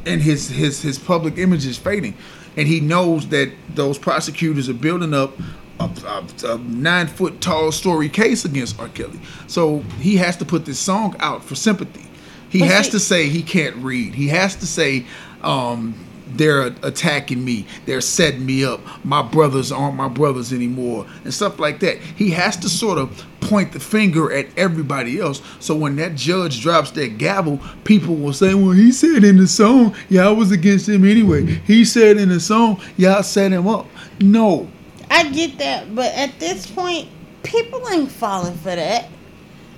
and his his his public image is fading, and he knows that those prosecutors are building up a, a, a nine foot tall story case against R. Kelly. So he has to put this song out for sympathy. He
But
has
see-
to say he can't read. He has to say um, they're attacking me. They're setting me up. My brothers aren't my brothers anymore, and stuff like that. He has to sort of point the finger at everybody else. So when that judge drops that gavel, people will say, "Well, he said in the song, y'all was against him anyway. He said in the song, y'all set him up." No,
I get that, but at this point, people ain't falling for that.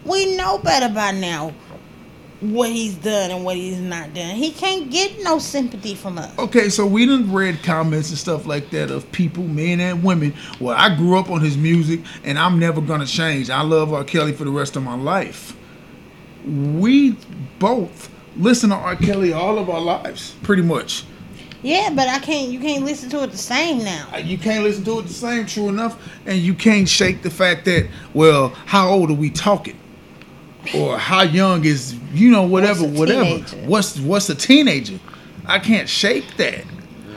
We know better by now. What he's done and what he's not done. He can't get no sympathy from us.
Okay, so we done read comments and stuff like that of people, men and women. Well, I grew up on his music and I'm never gonna change. I love R. Kelly for the rest of my life. We both listen to R. Kelly all of our lives, pretty much.
Yeah, but I can't. You can't listen to it the same now.
Uh, You can't listen to it the same, true enough, and you can't shake the fact that, well, how old are we talking? Or how young is you know whatever
What's
whatever what's what's a teenager? I can't shake that.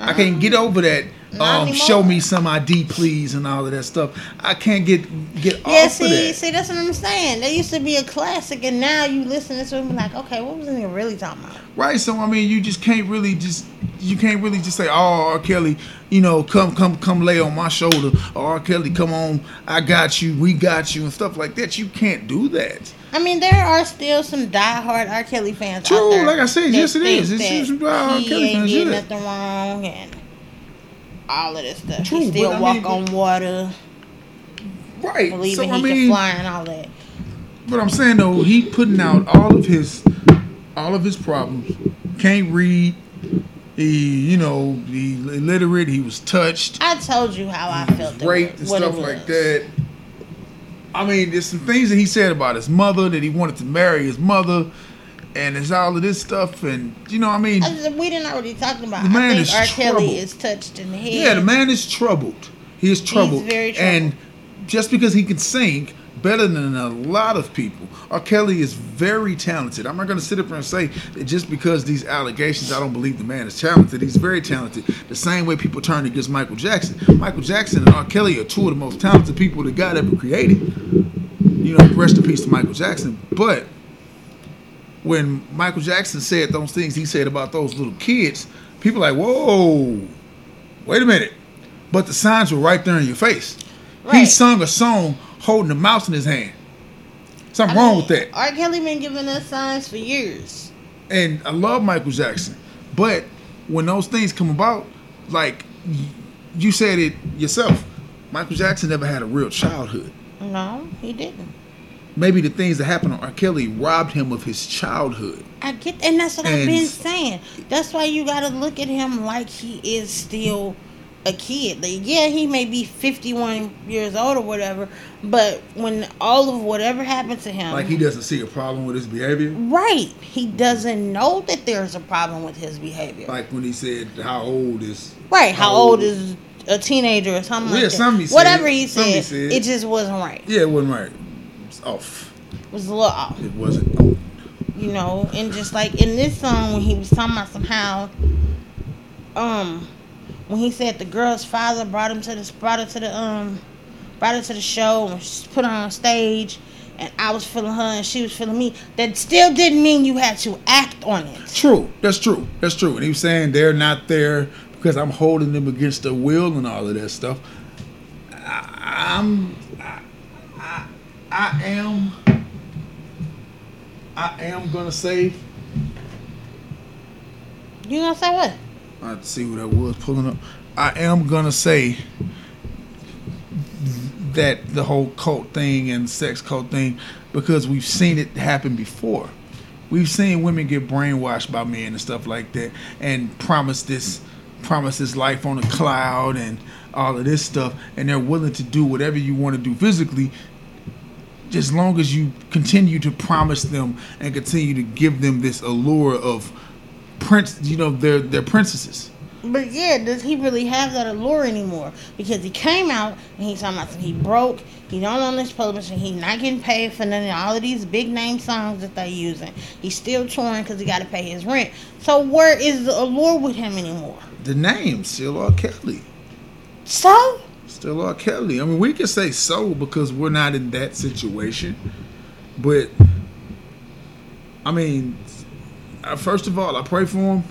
I can't get over that. Um, show me some ID, please, and all of that stuff. I can't get get
Yeah,
off
see,
of that.
see, that's what I'm saying. That used to be a classic, and now you listen to be like, okay, what was he really talking about?
Right. So I mean, you just can't really just you can't really just say, "Oh, R. Kelly, you know, come come come lay on my shoulder." Or, R. Kelly, come on, I got you, we got you, and stuff like that. You can't do that.
I mean, there are still some diehard R. Kelly fans
True,
out there.
like I said, yes, it is. It's just diehard R.
he
Kelly
ain't
fans,
did
yeah.
nothing wrong and all of this stuff.
True,
he still
but I
walk
mean,
on water,
Right.
believing
so I
he
mean,
can fly and all that.
but I'm saying though, he putting out all of his all of his problems. Can't read. He, you know, he illiterate. He was touched.
I told you how I felt.
raped and stuff like that. I mean, there's some things that he said about his mother that he wanted to marry his mother, and there's all of this stuff, and you know, I mean,
we didn't already talk about.
The man is
R. Kelly
troubled.
is touched in the head.
yeah, the man is troubled. He is troubled,
He's
very
troubled.
and just because he can sing better than a lot of people, R. Kelly is very talented. I'm not going to sit up here and say that just because these allegations, I don't believe the man is talented. He's very talented. The same way people turned against Michael Jackson. Michael Jackson and R. Kelly are two of the most talented people that God ever created. You know, rest in peace to Michael Jackson. But when Michael Jackson said those things he said about those little kids, people like, whoa, wait a minute. But the signs were right there in your face. He sung a song holding a mouse in his hand. Something
I
wrong
mean,
with that.
R. Kelly been giving us signs for years.
And I love Michael Jackson. But when those things come about, like you said it yourself, Michael Jackson never had a real childhood.
No, he didn't.
Maybe the things that happened on R. Kelly robbed him of his childhood.
I get, and that's what I've been saying. That's why you gotta look at him like he is still a kid. Like, yeah, he may be fifty-one years old or whatever, but when all of whatever happened to him,
Like he doesn't see a problem with his behavior.
right, he doesn't know that there's a problem with his behavior.
Like when he said, "How old is?"
right? How
how
old
old-
is a teenager or something
Yeah,
like
he said.
Whatever he
Something he
said,
said.
it just wasn't right.
Yeah, it wasn't right. It's off.
It was a little off.
It wasn't.
you know, and just like in this song when he was talking about somehow, um, when he said the girl's father brought him to the brought her to the um, brought her to the show and she put her on stage, and I was feeling her and she was feeling me. That still didn't mean you had to act on it.
True. That's true. That's true. And he was saying they're not there because I'm holding them against their will and all of that stuff. I, I'm. I, I, I am. I am gonna say.
You gonna say what?
I to see what that was pulling up. I am gonna say that the whole cult thing and sex cult thing because we've seen it happen before. We've seen women get brainwashed by men and stuff like that and promise this promise this life on a cloud and all of this stuff and they're willing to do whatever you want to do physically as long as you continue to promise them and continue to give them this allure of prince you know they're they're princesses
But yeah, does he really have that allure anymore? Because he came out and he's talking about he broke, he don't own this publishing, he's not getting paid for none of all of these big name songs that they're using. He's still touring because he got to pay his rent. So where is the allure with him anymore?
the name still R. Kelly.
So
Still R. Kelly. I mean, we can say so because we're not in that situation. But, I mean, uh, first of all, I pray for him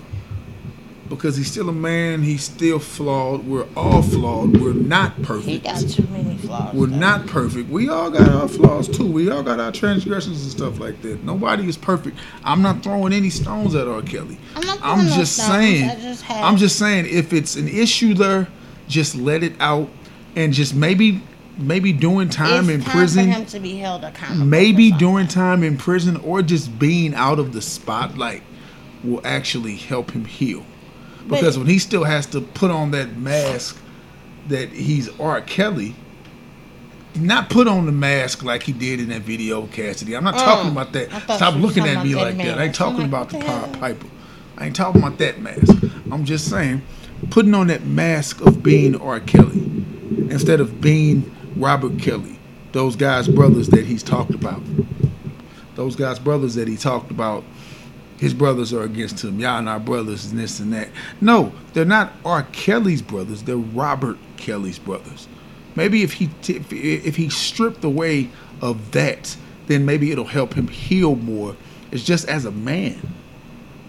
because he's still a man. He's still flawed. We're all flawed. We're not perfect.
he got too many flaws.
We're
though.
not perfect. We all got our flaws too. We all got our transgressions and stuff like that. Nobody is perfect. I'm not throwing any stones at R. Kelly.
I'm not
I'm just
stones.
saying.
I just have-
I'm just saying if it's an issue there, just let it out and just maybe maybe doing time
it's
in
time
prison.
for him to be held accountable.
maybe during time in prison or just being out of the spotlight will actually help him heal.
But-
Because when he still has to put on that mask that he's R. Kelly, not put on the mask like he did in that video, Cassidy. I'm not oh, talking
Oh,
about that. Stop looking at me like
that
that. I ain't talking about the Pied Piper. I ain't talking about that mask. I'm just saying, putting on that mask of being R. Kelly instead of being Robert Kelly. Those guys' brothers that he's talked about. Those guys' brothers that he talked about. His brothers are against him. Y'all not brothers and this and that. No, they're not R. Kelly's brothers. They're Robert Kelly's brothers. Maybe if he t- if, he stripped away of that, then maybe it'll help him heal more. It's just as a man.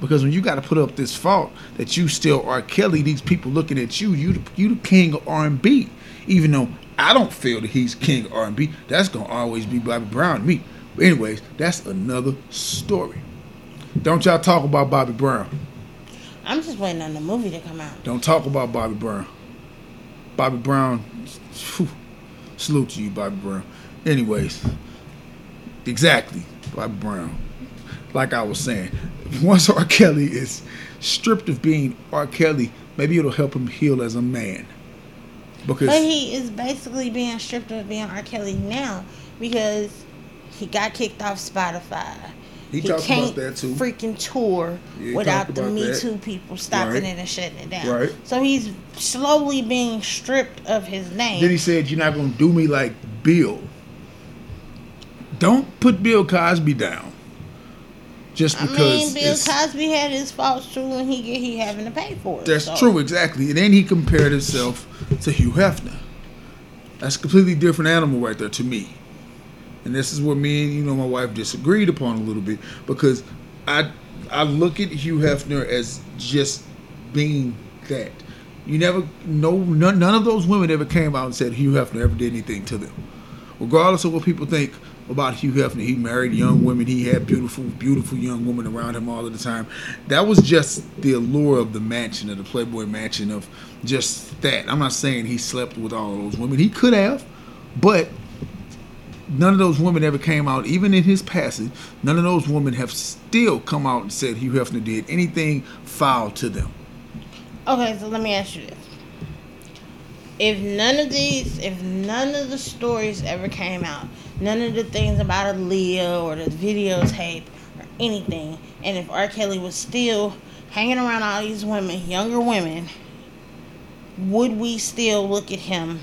Because when you got to put up this fault that you still R. Kelly, these people looking at you, you you the king of R&B. Even though I don't feel that he's king of R&B, that's gonna always be Bobby Brown to me. But anyways, that's another story. Don't y'all talk about Bobby Brown.
I'm just waiting on the movie to come out.
Don't talk about Bobby Brown. Bobby Brown, phew, salute to you, Bobby Brown. Anyways, exactly, Bobby Brown. Like I was saying, once R. Kelly is stripped of being R. Kelly, maybe it'll help him heal as a man. Because
But he is basically being stripped of being R. Kelly now because he got kicked off Spotify.
He talked about that, too.
Freaking tour
Yeah,
without the Me
that.
Too people stopping
Right.
it and shutting it down.
Right.
So he's slowly being stripped of his name.
then he said, "You're not gonna do me like Bill." Don't put Bill Cosby down. Just
I
because
mean, Bill Cosby had his faults too, and he he having to pay for it.
That's
so.
true, exactly. And then he compared himself to Hugh Hefner. That's a completely different animal right there to me. And this is where me and you know my wife disagreed upon a little bit because I I look at Hugh Hefner as just being that. You never no none, none of those women ever came out and said Hugh Hefner ever did anything to them. Regardless of what people think about Hugh Hefner, he married young women. He had beautiful, beautiful young women around him all of the time. That was just the allure of the mansion, of the Playboy mansion, of just that. I'm not saying he slept with all of those women. He could have, but none of those women ever came out, even in his passing. None of those women have still come out and said Hugh Hefner did anything foul to them.
Okay, so let me ask you this: If none of these, if none of the stories ever came out, none of the things about Aaliyah or the videotape or anything, and if R. Kelly was still hanging around all these women, younger women, would we still look at him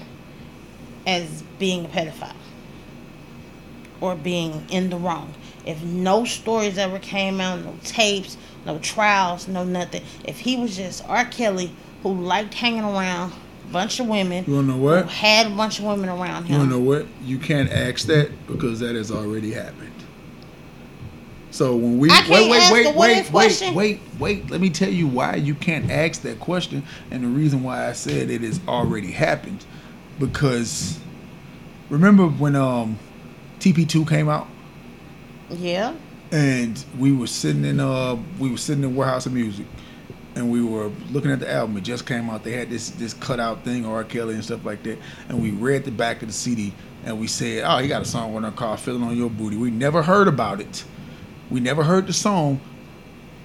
as being a pedophile or being in the wrong? If no stories ever came out, no tapes, no trials, no nothing. If he was just R. Kelly who liked hanging around bunch of women,
You know what?
had a bunch of women around him.
You know what? You can't ask that because that has already happened. So when we wait, wait, wait, wait, wait, wait, wait. Let me tell you why you can't ask that question, and the reason why I said it has already happened, because remember when um TP2 came out
Yeah.
and we were sitting in uh we were sitting in warehouse of music and we were looking at the album it just came out they had this this cutout thing R. Kelly and stuff like that and we read the back of the CD and we said oh he got a song on our car feeling on your booty we never heard about it we never heard the song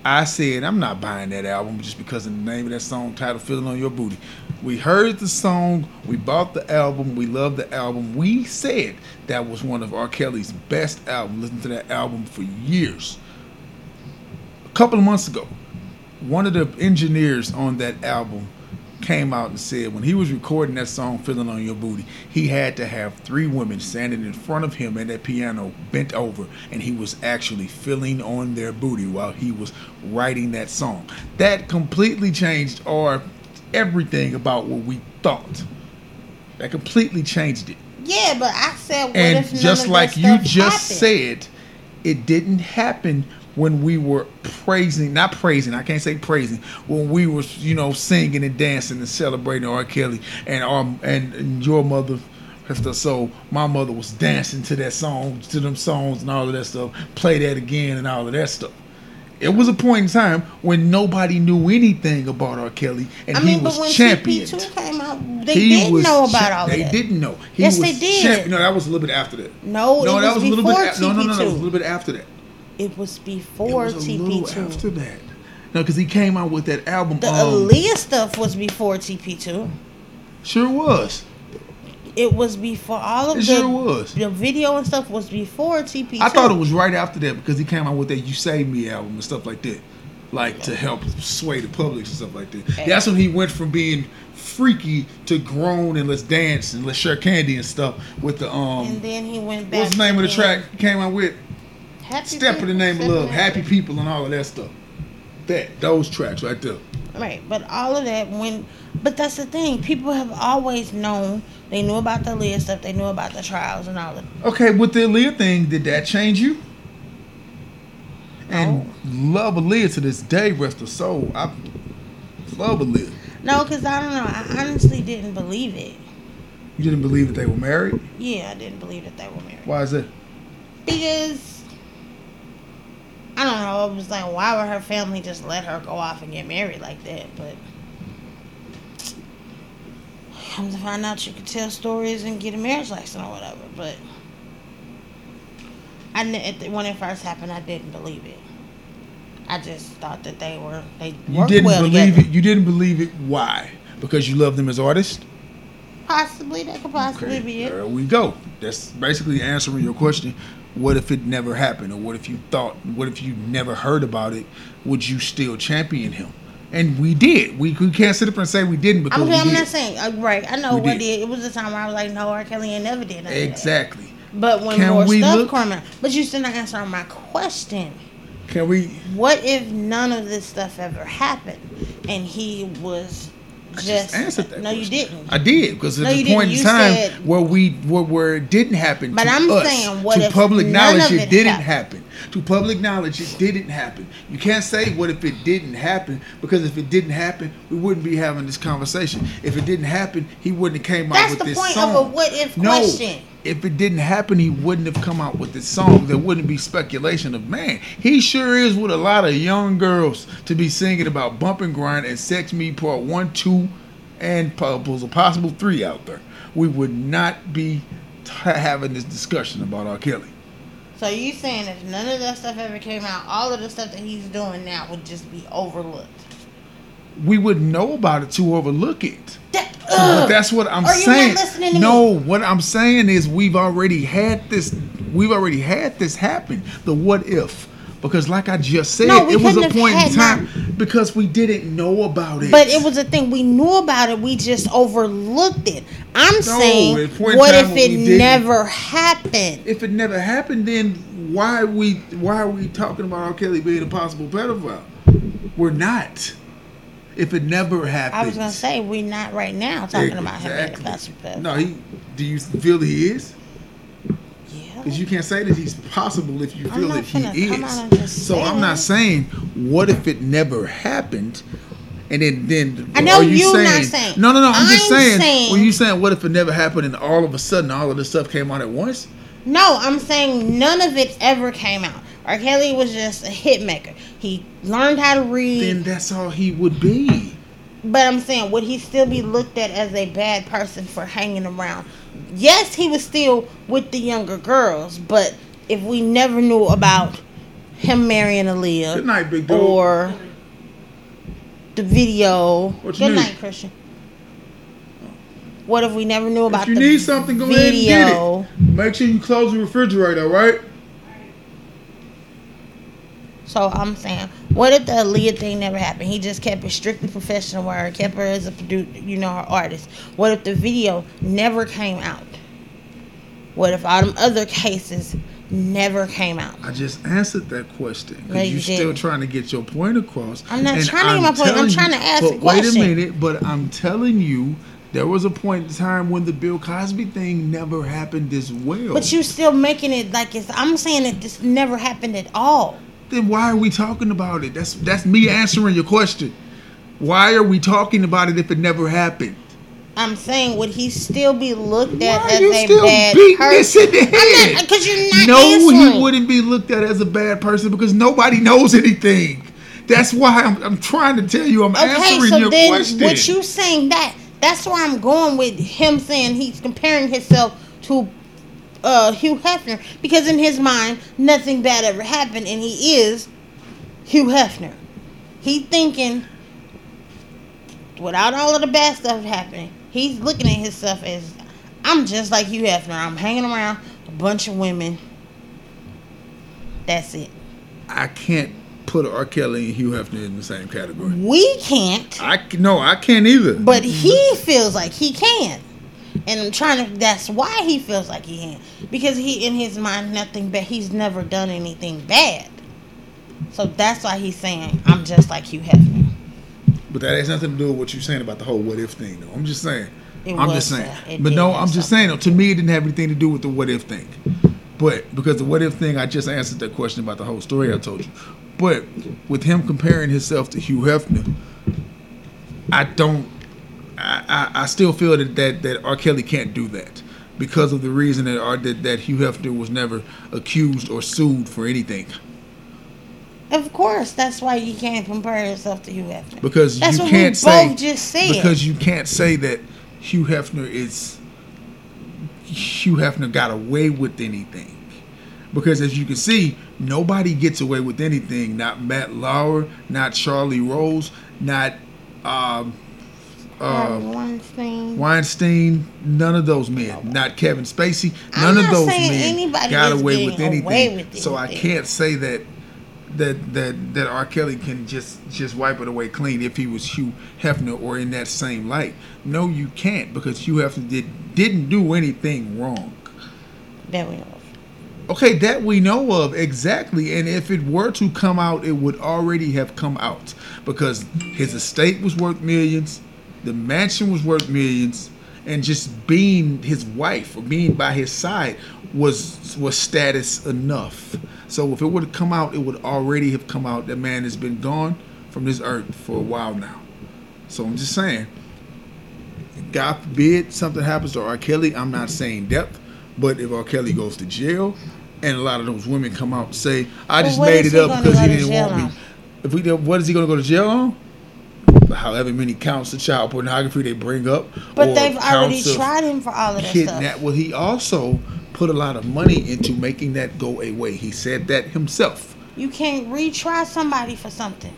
I said I'm not buying that album just because of the name of that song titled Feeling on Your Booty. We heard the song, we bought the album, we loved the album. We said that was one of R. Kelly's best albums. Listened to that album for years. A couple of months ago, one of the engineers on that album came out and said when he was recording that song Feeling on Your Booty, he had to have three women standing in front of him at that piano bent over and he was actually feeling on their booty while he was writing that song. That completely changed our everything about what we thought. That completely changed it.
Yeah, but I said, what
And just like you just
happened?
said, it didn't happen when we were praising, not praising, I can't say praising, when we were, you know, singing and dancing and celebrating R. Kelly and our and, and your mother. So my mother was dancing to that song, to them songs and all of that stuff. Play that again and all of that stuff. It was a point in time when nobody knew anything about R. Kelly, and
I mean,
he was
but when
championed.
TP2 came out, they
He
didn't know about all of
They
that.
didn't know. He
Yes,
was
they did.
champion- No, that was a little bit after that.
No,
no, that
was
was a little bit. a- no, no, no, that was a little bit after that.
It was
It
before
was a
TP2.
after that. No, because he came out with that album.
The
um,
Aaliyah stuff was before TP2.
Sure was.
It was before all of
It
the
sure was.
the video and stuff was before TP2.
I thought it was right after that because he came out with that "You Save Me" album and stuff like that, like to help sway the public and stuff like that. That's when he went from being freaky to grown and let's dance and let's share candy and stuff with the um.
And then he went back.
What's the name of the track he came out with?
Happy
Step in the name of love, happy people, and all of that stuff. That those tracks right there.
Right, but all of that when, but that's the thing. People have always known. They knew about the Aaliyah stuff. They knew about the trials and all of.
Okay, with the Aaliyah thing, did that change you? And love Aaliyah to this day, rest her soul. I love Aaliyah.
No, because I don't know. I honestly didn't believe it.
You didn't believe that they were married?
Yeah, I didn't believe that they were married
Why is that?
because I don't know. I was like, why would her family just let her go off and get married like that? But come to find out, you could tell stories and get a marriage license or whatever. But I when it first happened, I didn't believe it. I just thought that they were they
You didn't
well
believe
together.
it. You didn't believe it. Why? Because you love them as artists.
Possibly that could possibly be it.
There we go. That's basically answering your question. What if it never happened, or what if you thought? What if you never heard about it? Would you still champion him? And we did. We, we can't sit up and say we didn't because
I'm,
we
I'm
did.
not saying uh, right. I know
We
what
did.
did. It was a time where I was like, no, R. Kelly ain't never did
exactly.
But when
Can
more stuff
look-
come out, but you still not answering my question.
Can we?
What if none of this stuff ever happened and he was
I
just,
answered that.
no, you didn't.
I did because
No,
at the point in time
said-
where we where, where it didn't happen.
But
to
I'm
us,
saying, what
to
if
public knowledge it,
it
didn't
happened?
happen. To public knowledge it didn't happen. You can't say what if it didn't happen because if it didn't happen, we wouldn't be having this conversation. If it didn't happen, he wouldn't have came out with this song.
That's the point of a what if
no,
question.
If it didn't happen, he wouldn't have come out with this song. There wouldn't be speculation of man. He sure is with a lot of young girls to be singing about bump and grind and sex me part one, two, and possible possible three out there. We would not be t- having this discussion about R. Kelly.
So you saying if none of that stuff ever came out, all of the stuff that he's doing now would just be overlooked?
We wouldn't know about it to overlook it.
That,
But that's what I'm
Are you not
saying.
listening to
no,
me?
what I'm saying is we've already had this. We've already had this happen. The what if? Because like I just said,
No,
it was a point in time because we didn't know about it.
But it was a thing we knew about it. We just overlooked it. I'm saying,
point in
what if it never happened?
if it never happened, then why are we why are we talking about R. Kelly being a possible pedophile? We're not. If it never happened,
I was gonna say we're not right now talking about him being a
Exactly. No, he. Do you feel he is?
Yeah.
Because you can't say that he's possible if you feel that he
finna come out
is. So I'm not saying what if it never happened, and then then
I know
are you saying,
saying.
no no no I'm, just
I'm
saying,
saying-
when you saying what if it never happened and all of a sudden all of this stuff came out at once.
No, I'm saying none of it ever came out. R. Kelly was just a hit maker. He learned how to read,
Then that's all he would be.
but I'm saying would he still be looked at as a bad person for hanging around? Yes, he was still with the younger girls, but if we never knew about him marrying Aaliyah,
Good night, big dog.
or the video. Good
need?
night, Christian. What if we never knew about
If you
the
need something, go
video?
ahead and get it. Make sure you close the refrigerator, all right?
So I'm saying, what if the Aaliyah thing never happened? He just kept it strictly professional where he kept her as a you know, her artist. What if the video never came out? What if all them other cases never came out?
I just answered that question
No,
because
you
you're still trying to get your point across.
I'm not
And
trying to get my point. I'm trying to ask
but
a question.
Wait a minute, but I'm telling you, there was a point in time when the Bill Cosby thing never happened as well.
But you still making it like it's. I'm saying that this never happened at all.
Then why are we talking about it? That's that's me answering your question. Why are we talking about it if it never happened?
I'm saying, would he still be looked at
Why
as
you
a
still
bad
beating
person?
this in the head?
Because you're not
no,
answering.
he wouldn't be looked at as a bad person because nobody knows anything. That's why I'm, I'm trying to tell you. I'm
Okay,
answering
so
your
then
question.
what you saying that? That's why I'm going with him saying he's comparing himself to uh, Hugh Hefner because in his mind nothing bad ever happened, and he is Hugh Hefner. He thinking without all of the bad stuff happening, he's looking at himself as I'm just like Hugh Hefner. I'm hanging around a bunch of women. That's it.
I can't put R. Kelly and Hugh Hefner in the same category.
We can't.
I no, I can't either.
But he feels like he can. And I'm trying to that's why he feels like he can. Because he in his mind nothing but he's never done anything bad. So that's why he's saying I'm just like Hugh Hefner.
But that has nothing to do with what you're saying about the whole what if thing, though. I'm just saying.
It
I'm just uh, saying.
that.
But no, I'm just saying. Though, to me, it didn't have anything to do with the what if thing. But because the what if thing, I just answered that question about the whole story I told you. But with him comparing himself to Hugh Hefner, I don't. I, I, I still feel that, that that R. Kelly can't do that because of the reason that R, that, that Hugh Hefner was never accused or sued for anything.
Of course, that's why you can't compare yourself to Hugh Hefner.
because
That's
you can't say
both just said.
because you can't say that Hugh Hefner is Hugh Hefner got away with anything. Because as you can see, nobody gets away with anything. Not Matt Lauer, not Charlie Rose, not um, uh,
Weinstein.
Weinstein. None of those men. Not Kevin Spacey. None of those men got away with anything.
away with
So I can't say that that that that R. Kelly can just just wipe it away clean if he was Hugh Hefner or in that same light. No, you can't because Hugh Hefner did didn't do anything wrong.
That we know of.
Okay, that we know of exactly. And if it were to come out, it would already have come out because his estate was worth millions, the mansion was worth millions, and just being his wife or being by his side was was status enough. So if it would have come out, it would already have come out. That man has been gone from this earth for a while now. So I'm just saying, God forbid something happens to R. Kelly. I'm not saying death, but if R. Kelly goes to jail, and a lot of those women come out and say, "I just
what
made it up because he didn't want me," if we what is he going to go to jail on? However many counts of child pornography they bring up,
But they've already tried him for all of that
kidnap.
stuff.
Well, he also put a lot of money into making that go away. He said that himself.
You can't retry somebody for something.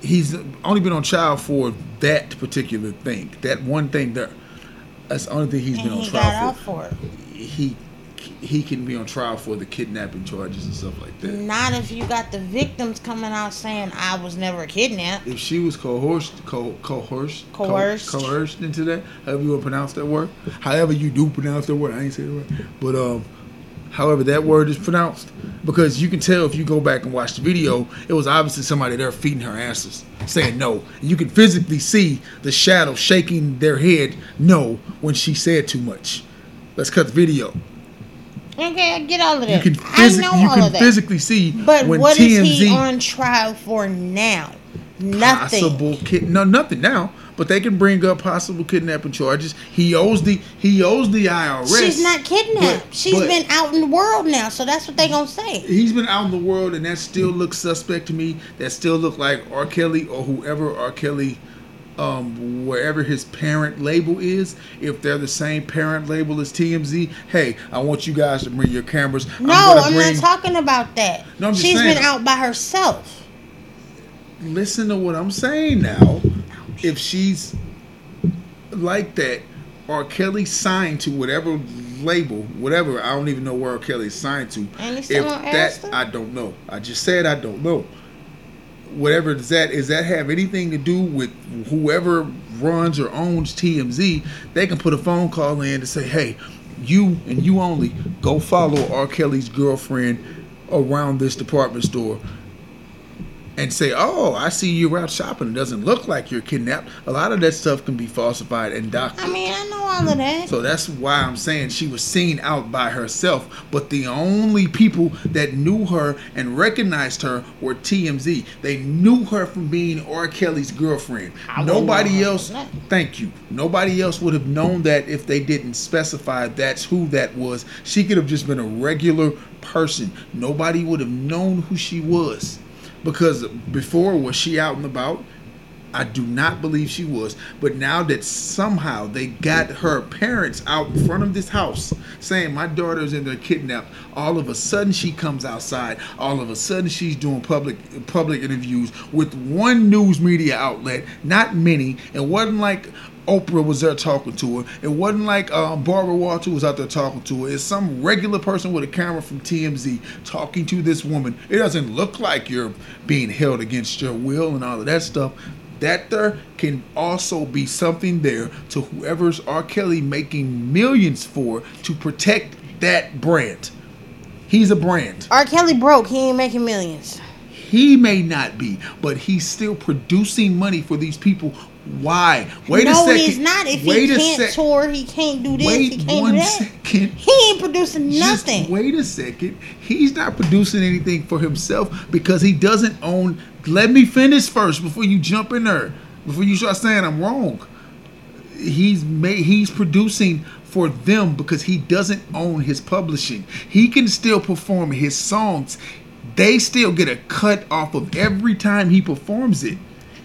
He's only been on trial for that particular thing, that one thing there. That's the only thing he's
And
been on trial for.
for
he he can be on trial for the kidnapping charges and stuff like that.
Not if you got the victims coming out saying I was never kidnapped.
If she was coerced, co- coerced, co-
Coerced.
coerced into that, however you want to pronounce that word, however you do pronounce that word, I ain't say the word, but um, however that word is pronounced, because you can tell if you go back and watch the video, it was obviously somebody there feeding her answers, saying no. You can physically see the shadow shaking their head no when she said too much. Let's cut the video.
Okay, I get all of
You
that.
can
I know
you
all
can
of that.
physically see
but
when
what is
TMZ
he on trial for now? Nothing.
possible kid no nothing now, but they can bring up possible kidnapping charges. He owes the he owes the IRS.
She's not kidnapped.
But-
She's
but
been out in the world now, so that's what they're gonna say.
He's been out in the world, and that still looks suspect to me. That still look like R. Kelly or whoever R. Kelly, um, wherever his parent label is. If they're the same parent label as TMZ, hey, I want you guys to bring your cameras.
No,
gonna
I'm,
bring-
not talking about that.
No, I'm just
She's
saying.
been out by herself.
listen to what I'm saying now. If she's like that, R. Kelly signed to whatever label, whatever, I don't even know where R. Kelly's signed to. If that, I don't know. I just said I don't know. Whatever does that is that have anything to do with whoever runs or owns TMZ? They can put a phone call in to say, "Hey, you and you only go follow R. Kelly's girlfriend around this department store." And say, "Oh, I see you out shopping. It doesn't look like you're kidnapped." A lot of that stuff can be falsified and doctored.
I mean, I know all of that.
So that's why I'm saying she was seen out by herself. But the only people that knew her and recognized her were TMZ. They knew her from being R. Kelly's girlfriend.
I
Nobody else. Thank you. Nobody else would have known that if they didn't specify that's who that was. She could have just been a regular person. Nobody would have known who she was. Because before was she out and about? I do not believe she was. But now that somehow they got her parents out in front of this house saying my daughter's in there kidnapped, all of a sudden she comes outside. All of a sudden she's doing public public interviews with one news media outlet, not many. It wasn't like Oprah was there talking to her. It wasn't like um, Barbara Walters was out there talking to her. It's some regular person with a camera from TMZ talking to this woman. It doesn't look like you're being held against your will and all of that stuff. That there can also be something there to whoever's R. Kelly making millions for to protect that brand. He's a brand.
R. Kelly broke. He ain't making millions.
He may not be, but he's still producing money for these people. Why? Wait
no,
a second.
he's not. If
wait
he
a
can't
sec-
tour, he can't do this. he
Wait
can't
one
do that.
second.
He ain't producing
Just
nothing.
wait a second. He's not producing anything for himself because he doesn't own. Let me finish first before you jump in there. Before you start saying I'm wrong. He's made. He's producing for them because he doesn't own his publishing. He can still perform his songs. They still get a cut off of every time he performs it.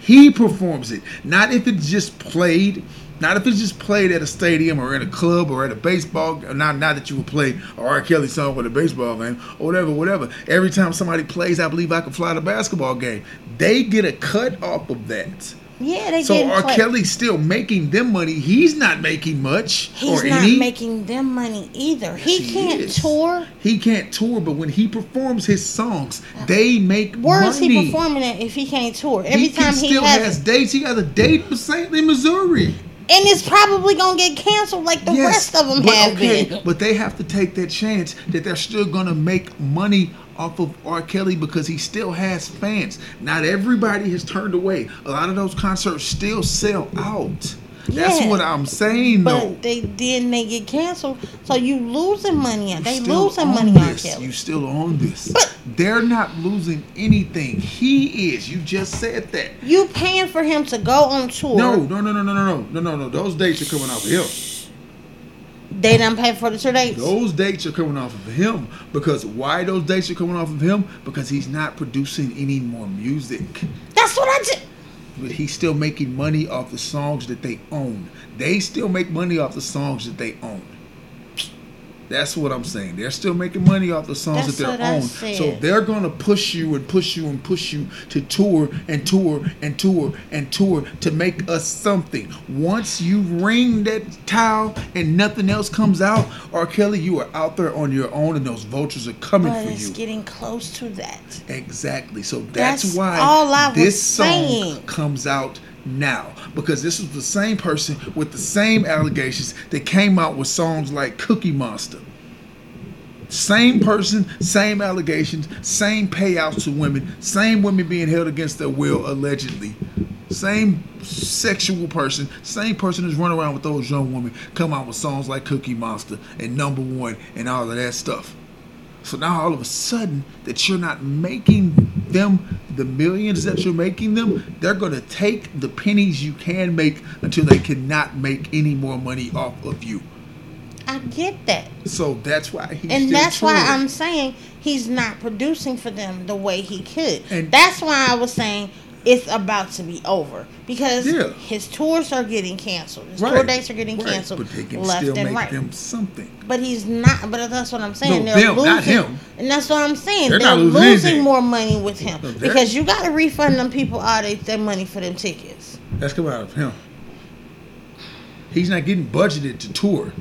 He performs it, not if it's just played. Not if it's just played at a stadium or at a club or at a baseball. Not not that you would play R. Kelly song with a baseball game or whatever, whatever. Every time somebody plays, I believe I can fly the basketball game. They get a cut off of that.
Yeah, they
So
getting
R.
play-
Kelly's still making them money. He's not making much
He's not
any.
making them money either.
Yes,
he can't
is.
tour.
He can't tour, but when he performs his songs, uh, they make
Where
money.
Where is he performing at if he can't tour? Every
he
time he
still
has,
has dates. He got a date with St. Louis, Missouri.
and it's probably gonna get canceled like the rest of them
but
have
okay,
been.
but they have to take that chance that they're still gonna make money off of R. Kelly because he still has fans. Not everybody has turned away. A lot of those concerts still sell out. That's
Yeah.
what I'm saying, though.
But they then they get canceled, so you losing money.
You
They losing money on
this.
Kelly.
You still own this.
But-
They're not losing anything. He is. You just said that.
You paying for him to go on tour?
No, no, no, no, no, no, no, no, no, no. Those dates are coming off of him.
They not pay for the tour dates.
Those dates are coming off of him because why those dates are coming off of him? Because he's not producing any more music.
That's what I did.
But he's still making money off the songs that they own. They still make money off the songs that they own. That's what I'm saying. They're still making money off the songs
That's
that they
I
own.
said.
So they're gonna push you and push you and push you to tour and tour and tour and tour to make us something. Once you ring that towel and nothing else comes out, R. Kelly, you are out there on your own, and those vultures are coming
But
for
it's
you.
getting close to that.
Exactly. So that's,
That's
why
all I was
this song
saying.
comes out now because this is the same person with the same allegations that came out with songs like Cookie Monster. Same person, same allegations, same payouts to women, same women being held against their will allegedly. Same sexual person, same person who's running around with those young women come out with songs like Cookie Monster and Number One and all of that stuff. So now all of a sudden that you're not making them the millions that you're making them, they're gonna take the pennies you can make until they cannot make any more money off of you.
I get that.
So that's why he's
and that's why. I'm saying he's not producing for them the way he could.
And-
that's why I was saying it's about to be over because
Yeah.
his tours are getting canceled. His tour dates are getting
right,
canceled
but they can
left
still
and
make
right.
them something.
But he's not. But that's what I'm saying.
No,
they're
them,
losing,
not him.
and that's what I'm saying.
They're
They're,
losing
losing, more money with him
No,
because you got to refund them people all they, their money for them tickets.
That's coming out of him. He's not getting budgeted to tour.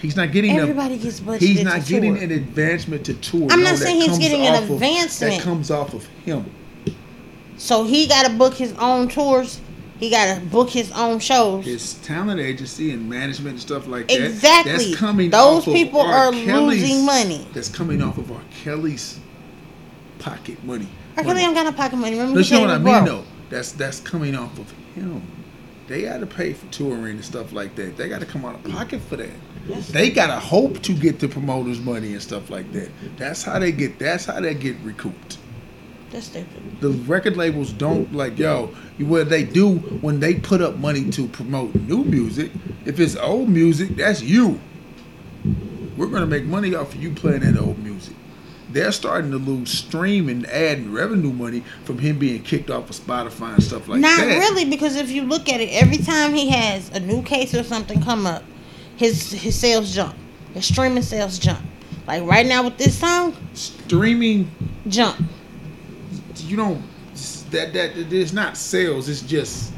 He's not getting
Everybody gets budgeted.
He's not getting
tour.
an advancement to tour.
I'm
No,
not saying he's getting an
off of-
advancement.
That comes off of him.
So he got to book his own tours. He got to book his own shows.
His talent agency and management and stuff like that.
Exactly.
That's coming
Those people are
Kelly's-
losing money.
That's coming off of R. Kelly's pocket money.
R. Kelly don't got no pocket money. Remember,
you know what I mean,
broke.
though. That's that's coming off of him. They got to pay for touring and stuff like that. They got to come out of pocket for that.
Yes.
They got to hope to get the promoters' money and stuff like that. That's how they get. That's how they get recouped.
That's stupid.
The record labels don't like yo. What they do when they put up money to promote new music, if it's old music, that's you. We're gonna make money off of you playing that old music. They're starting to lose stream and ad and revenue money from him being kicked off of Spotify and stuff like
Not
that.
Not really, because if you look at it, every time he has a new case or something come up, his his sales jump, his streaming sales jump. Like right now with this song,
Streaming,
jump.
You don't. That that it's not sales. It's just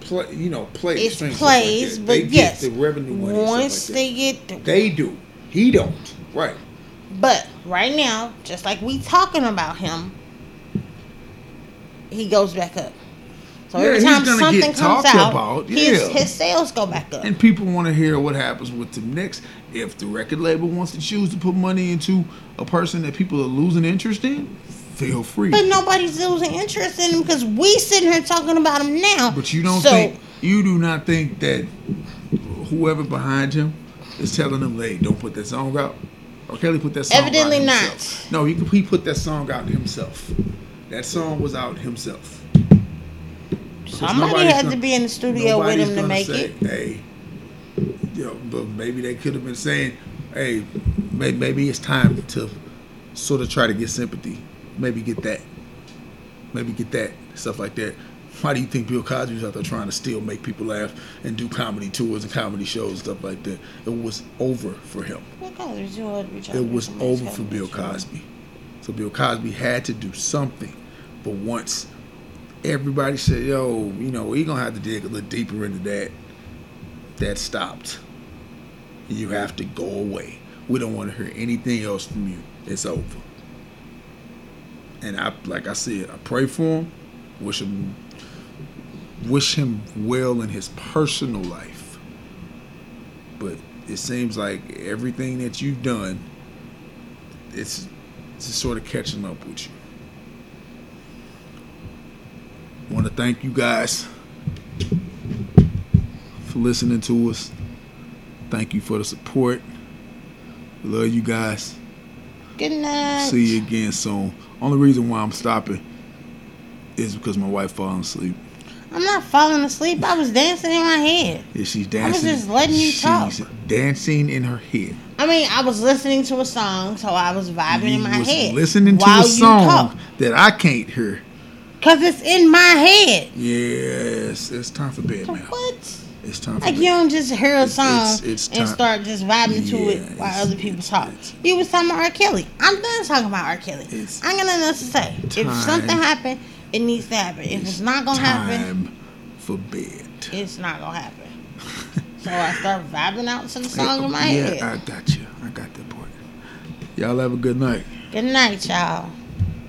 play. You know, play.
It's
stuff like
plays, but
they
yes,
get the revenue money.
once
like
they get the
they do. He don't. Right.
But right now, just like we talking about him, he goes back up. So
Yeah,
every time something comes out,
about,
his,
yeah.
his sales go back up.
And people want to hear what happens with the next. If the record label wants to choose to put money into a person that people are losing interest in, feel free.
but nobody's losing interest in him because we sitting here talking about him now.
But you don't
So,
think you do not think that whoever behind him is telling them, "Hey, don't put that song out." Or Kelly put that song out.
Evidently
out
not.
No, he he put that song out himself. That song was out himself.
somebody had
gonna-
to be in the studio with him to make
say,
it.
Hey, you know, but maybe they could have been saying, "Hey, maybe, maybe it's time to sort of try to get sympathy. Maybe get that. Maybe get that stuff like that." Why do you think Bill Cosby Cosby's out there trying to still make people laugh and do comedy tours and comedy shows and stuff like that? It was over for him.
What Cosby doing? We trying
It was over for Bill
Cosby
So Bill Cosby had to do something. But once everybody said, yo, you know, we gonna have to dig a little deeper into that, that stopped. You have to go away. We don't want to hear anything else from you. It's over. And I like I said, I pray for him, wish him wish him well in his personal life. But it seems like everything that you've done, it's, it's just sort of catching up with you. I want to thank you guys for listening to us. Thank you for the support. Love you guys.
Good night.
See you again soon. Only reason why I'm stopping is because my wife falling asleep.
I'm not falling asleep. I was dancing in my head.
Yeah, she's dancing.
I was just letting you talk.
Dancing in her head.
I mean, I was listening to a song, so I was vibing
You
in my
was
head.
listening to a song that I can't hear.
Cause it's in my head.
Yes, it's time for bed now.
what?
It's time
Like you don't just hear a song
it's- it's
and
time-
start just vibing to it while other people talk. You was talking about R. Kelly. I'm done talking about R. Kelly. I ain't got nothing else to say. If something happened, it needs to happen. If it's not gonna happen,
Time for bed.
it's not gonna happen. so I start vibing out to the song in my
yeah,
head.
Yeah, I got you. I got that part. Y'all have a good night.
Good night, y'all.